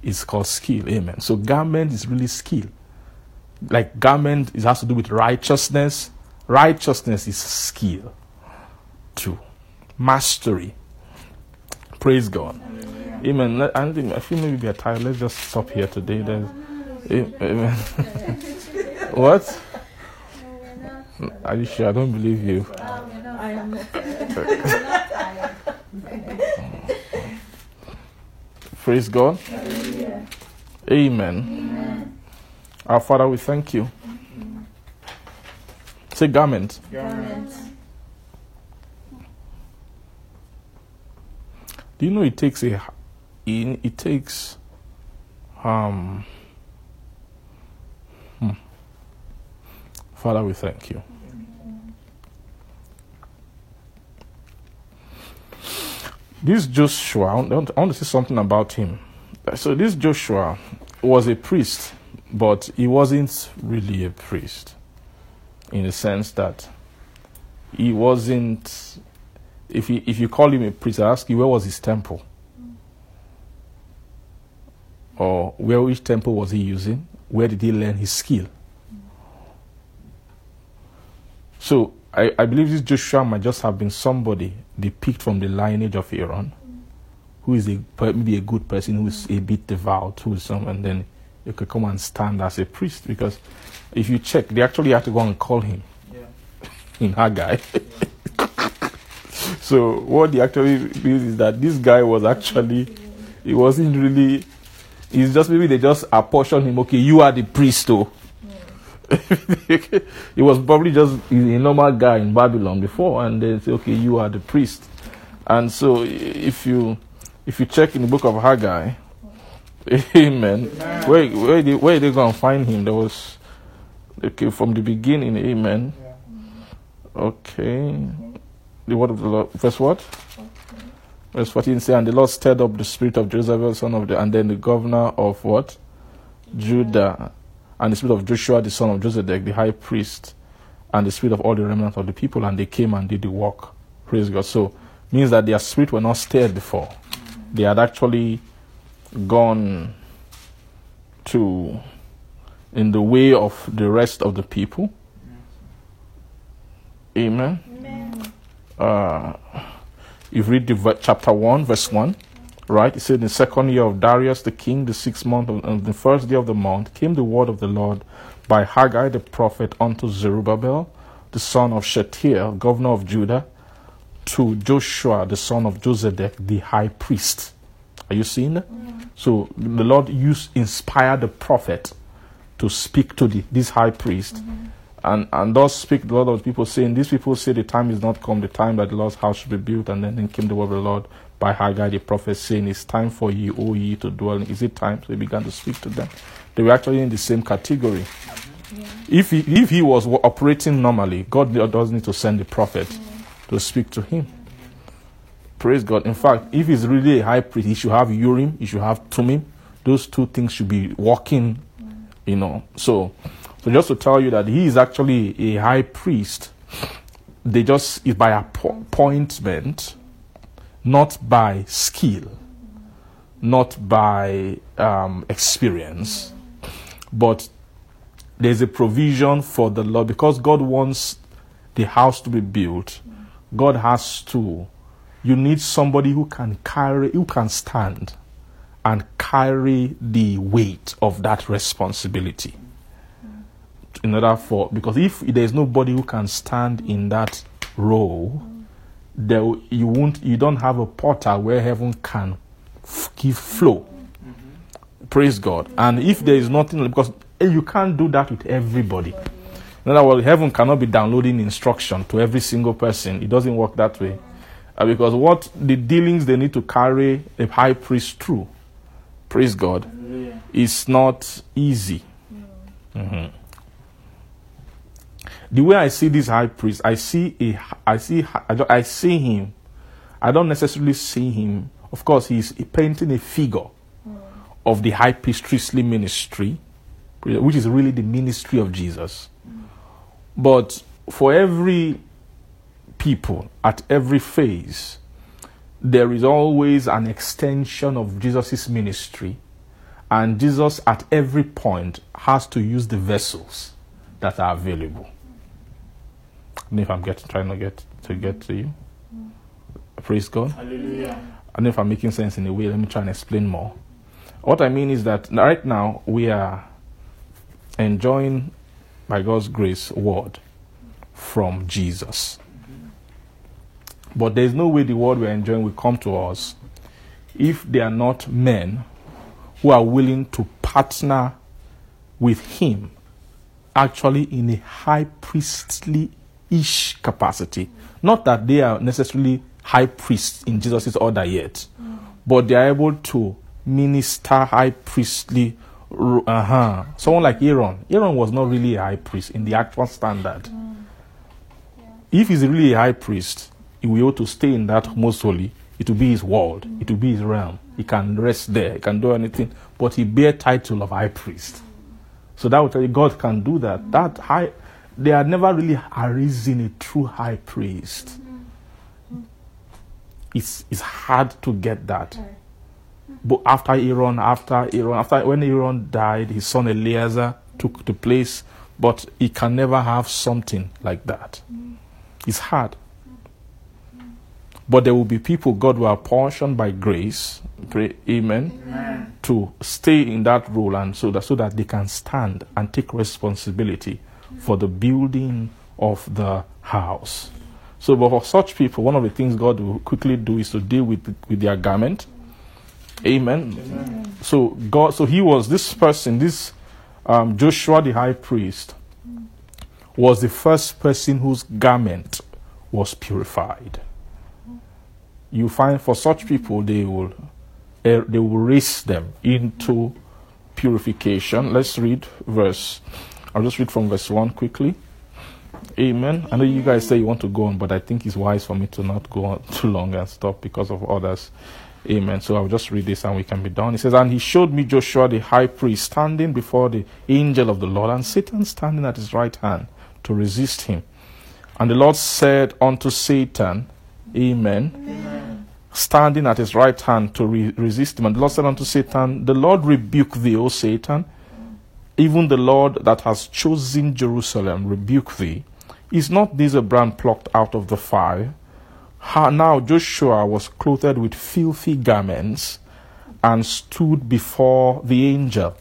it's called skill, amen. So garment is really skill. Like garment, it has to do with righteousness. Righteousness is skill too. Mastery. Praise God. Amen. Let- I, think, I feel maybe we are tired. Let's just stop here today. There's, Eh, eh, eh. amen. *laughs* what? Are you sure? I don't believe you. I am not. Praise God. Amen. Our Father, we thank you. Say garment. Do you know it takes a it, it takes um Father, we thank you. This Joshua, I want, I want to say something about him. So this Joshua was a priest, but he wasn't really a priest in the sense that he wasn't if you if you call him a priest, I ask you where was his temple? Or where which temple was he using? Where did he learn his skill? So I, I believe this Joshua might just have been somebody they picked from the lineage of Aaron, who is a maybe a good person who is a bit devout, who is some, and then you could come and stand as a priest. Because if you check, they actually had to go and call him. *laughs* In Haggai. *laughs* so what they actually means is that this guy was actually he wasn't really it's just maybe they just apportioned him. Okay you are the priest though *laughs* he was probably just a normal guy in babylon before and they say okay you are the priest and so if you if you check in the book of haggai *laughs* amen where where they, where they gonna find him there was okay from the beginning amen okay the word of the Lord. Verse what? Verse 14 say, And the Lord stirred up the spirit of Jezebel, son of the, and then the governor of what? Judah, and the spirit of Joshua, the son of Josedech, the high priest, and the spirit of all the remnant of the people, and they came and did the work. Praise God. So, means that their spirit were not stirred before. They had actually gone to, in the way of the rest of the people. Amen uh, you read the chapter 1, verse 1, right? It said, In the second year of Darius the king, the sixth month, of, on the first day of the month, came the word of the Lord by Haggai the prophet unto Zerubbabel, the son of Shealtiel, governor of Judah, to Joshua, the son of Josedech, the high priest. Are you seeing that? Mm. So the Lord used, inspired the prophet to speak to the, this high priest mm-hmm. and and thus speak the Lord of people saying, These people say the time is not come, the time that the Lord's house should be built, and then, then came the word of the Lord by Haggai the prophet saying, It's time for ye, O ye, to dwell in. Is it time? So he began to speak to them. They were actually in the same category. If he if he was operating normally, God doesn't need to send the prophet to speak to him. Praise God. In fact, if he's really a high priest, he should have Urim, he should have Thummim. Those two things should be working, you know. So so just to tell you that he is actually a high priest, they just is by appo- appointment, not by skill, not by um, experience, but there's a provision for the Lord because God wants the house to be built. God has to. You need somebody who can carry, who can stand, and carry the weight of that responsibility in order for because if there is nobody who can stand in that role, there you won't you don't have a portal where heaven can f- give flow. Praise God. And if there is nothing because you can't do that with everybody. In other words, heaven cannot be downloading instruction to every single person. It doesn't work that way. Uh, because what the dealings they need to carry a high priest through, praise God, is not easy. Mhm. The way I see this high priest, I see a, I see, I see him. I don't necessarily see him. Of course, he's painting a figure of the high priestly ministry, which is really the ministry of Jesus. But for every people at every phase, there is always an extension of Jesus' ministry, and Jesus at every point has to use the vessels that are available. I if I'm getting trying to get to get to you. Praise God. Hallelujah. I know if I'm making sense in a way. Let me try and explain more. What I mean is that right now we are enjoying, by God's grace, word from Jesus. But there's no way the word we're enjoying will come to us if they are not men who are willing to partner with Him, actually in a high priestly ish capacity. Not that they are necessarily high priests in Jesus' order yet, but they are able to minister high priestly. Uh huh. Someone like Aaron. Aaron was not really a high priest in the actual standard. Mm. If he's really a high priest, he will ought to stay in that most holy. It will be his world. Mm. It will be his realm. He can rest there. He can do anything. But he bear title of high priest. Mm. So that would tell you God can do that. That high, they had never really arisen a true high priest. Mm-hmm. It's it's hard to get that. Mm-hmm. But after Aaron, after Aaron, after when Aaron died, his son Eleazar took the place. But he can never have something like that. Mm-hmm. It's hard. But there will be people God will apportion by grace, pray, amen, to stay in that role and so that so that they can stand and take responsibility for the building of the house. So, but for such people, one of the things God will quickly do is to deal with with their garment. Amen. So God, so he was this person, this um, Joshua the high priest, was the first person whose garment was purified. You find for such people, they will eh, they will raise them into purification. Let's read verse. I'll just read from verse one quickly. Amen. I know you guys say you want to go on, but I think it's wise for me to not go on *laughs* too long and stop because of others. Amen. So I'll just read this and we can be done. It says, And he showed me Joshua the high priest standing before the angel of the Lord, and Satan standing at his right hand to resist him. And the Lord said unto Satan, Amen. Standing at his right hand to re- resist him. And the Lord said unto Satan, The Lord rebuke thee, O Satan. Even the Lord that has chosen Jerusalem rebuke thee. Is not this a brand plucked out of the fire? Now Joshua was clothed with filthy garments and stood before the angel.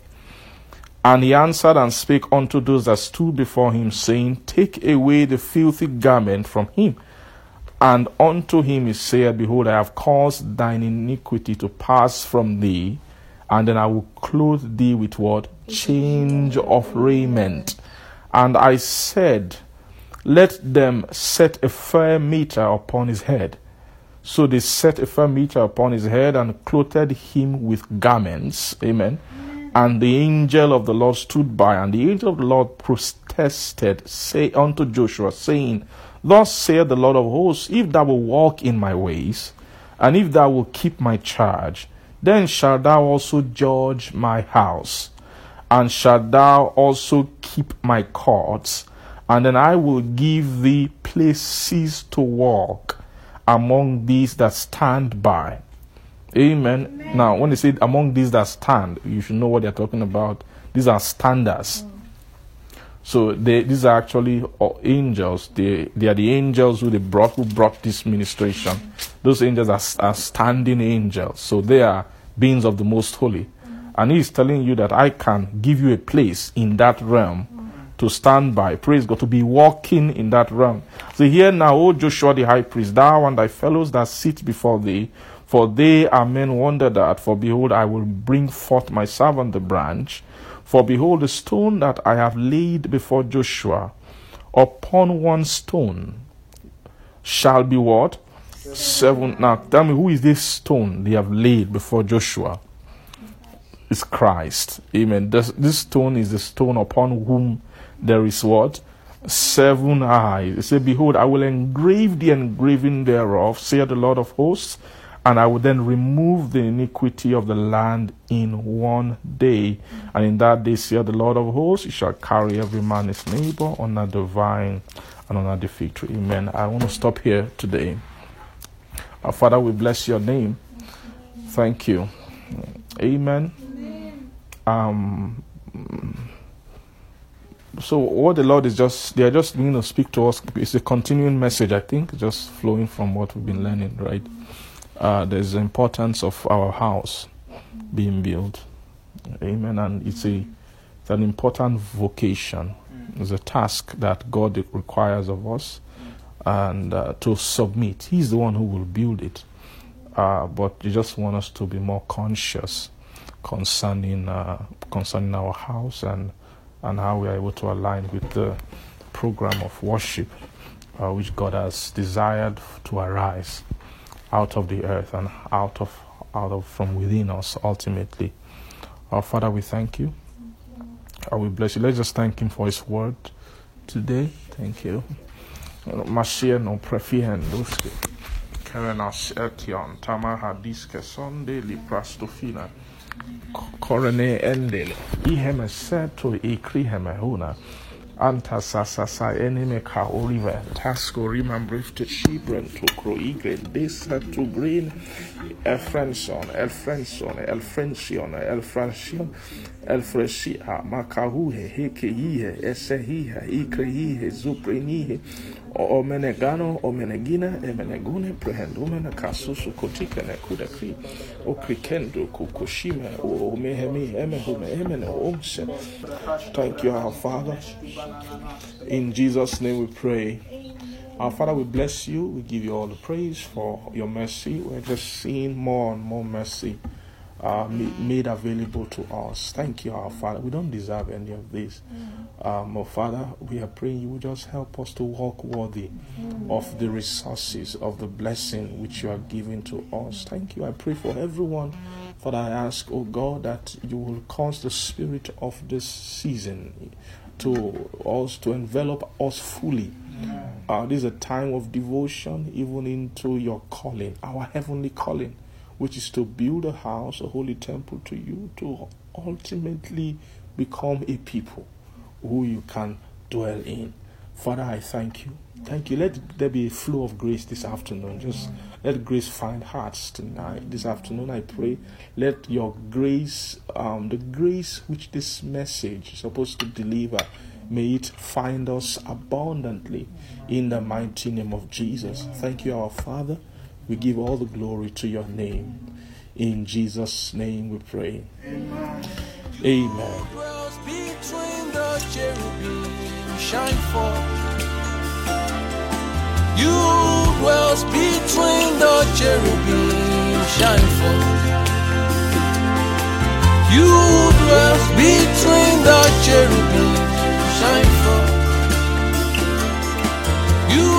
And he answered and spake unto those that stood before him, saying, Take away the filthy garment from him. And unto him he said, Behold, I have caused thine iniquity to pass from thee, and then I will clothe thee with what? Change of raiment. And I said, Let them set a fair mitre upon his head. So they set a fair mitre upon his head and clothed him with garments. Amen. And the angel of the Lord stood by, and the angel of the Lord protested, say unto Joshua, saying, Thus saith the Lord of hosts, if thou wilt walk in my ways, and if thou wilt keep my charge, then shalt thou also judge my house, and shalt thou also keep my courts, and then I will give thee places to walk among these that stand by. Amen. Now, when they say among these that stand, you should know what they're talking about. These are standers. So they, these are actually uh, angels. They, they are the angels who they brought who brought this ministration. Those angels are, are standing angels. So they are beings of the most holy. And he is telling you that I can give you a place in that realm to stand by. Praise God, to be walking in that realm. So here now, O Joshua the high priest, thou and thy fellows that sit before thee, for they are men wondered at. For behold, I will bring forth my servant the branch. For behold, the stone that I have laid before Joshua, upon one stone shall be what? Seven. Now, tell me, who is this stone they have laid before Joshua? It's Christ. Amen. This, this stone is the stone upon whom there is what? Seven eyes. It said, Behold, I will engrave the engraving thereof, saith the Lord of hosts, and I will then remove the iniquity of the land in one day. And in that day, saith the Lord of hosts, he shall carry every man his neighbor under the vine and under the fig tree. Amen. I want to stop here today. Our Father, we bless your name. Thank you. Amen. Um, so what the Lord is just they are just going to speak to us. It's a continuing message, I think, just flowing from what we've been learning, right? Uh, there's the importance of our house being built. Amen. And it's a it's an important vocation. It's a task that God requires of us and uh, to submit. He's the one who will build it. Uh, but you just want us to be more conscious concerning uh, concerning our house and and how we are able to align with the program of worship uh, which God has desired to arise out of the earth and out of out of from within us ultimately. Our Father, we thank you. I will bless you. Let's just thank Him for His word today. Thank you. Korene endele. Iheme seto ikri heme huna. Anta sasasa eneme ka orive. Tasko rimambrif to shibren to kro igren. Desa to green. Elfrenson, Elfrenson, Elfrencion, Elfrancion, Elfresia, Macahuhe, Hekeihe, Esehihe, Ikreihe, Zuprenihe, Omenegano, Omenegina, Emenegune, Prehendumene, Kasusu, Kotikene, Kudakri, Okrikendo, Kukushime, Omehemi, Emehume, Emene, Omse. Thank you, our Father. In Jesus' name we pray. Our Father, we bless you. We give you all the praise for your mercy. We're just seeing more and more mercy uh, made available to us. Thank you, our Father. We don't deserve any of this. Um, oh, Father, we are praying you will just help us to walk worthy of the resources of the blessing which you are giving to us. Thank you. I pray for everyone. Father, I ask, oh God, that you will cause the spirit of this season to us to envelop us fully uh, this is a time of devotion, even into your calling, our heavenly calling, which is to build a house, a holy temple to you, to ultimately become a people who you can dwell in. Father, I thank you. Thank you. Let there be a flow of grace this afternoon. Just let grace find hearts tonight. This afternoon, I pray. Let your grace, um, the grace which this message is supposed to deliver, May it find us abundantly in the mighty name of Jesus. Thank you, our Father. We give all the glory to your name. In Jesus' name we pray. Amen. Amen. You dwells between the cherubim, shine forth. You dwells between the cherubim, shine forth. You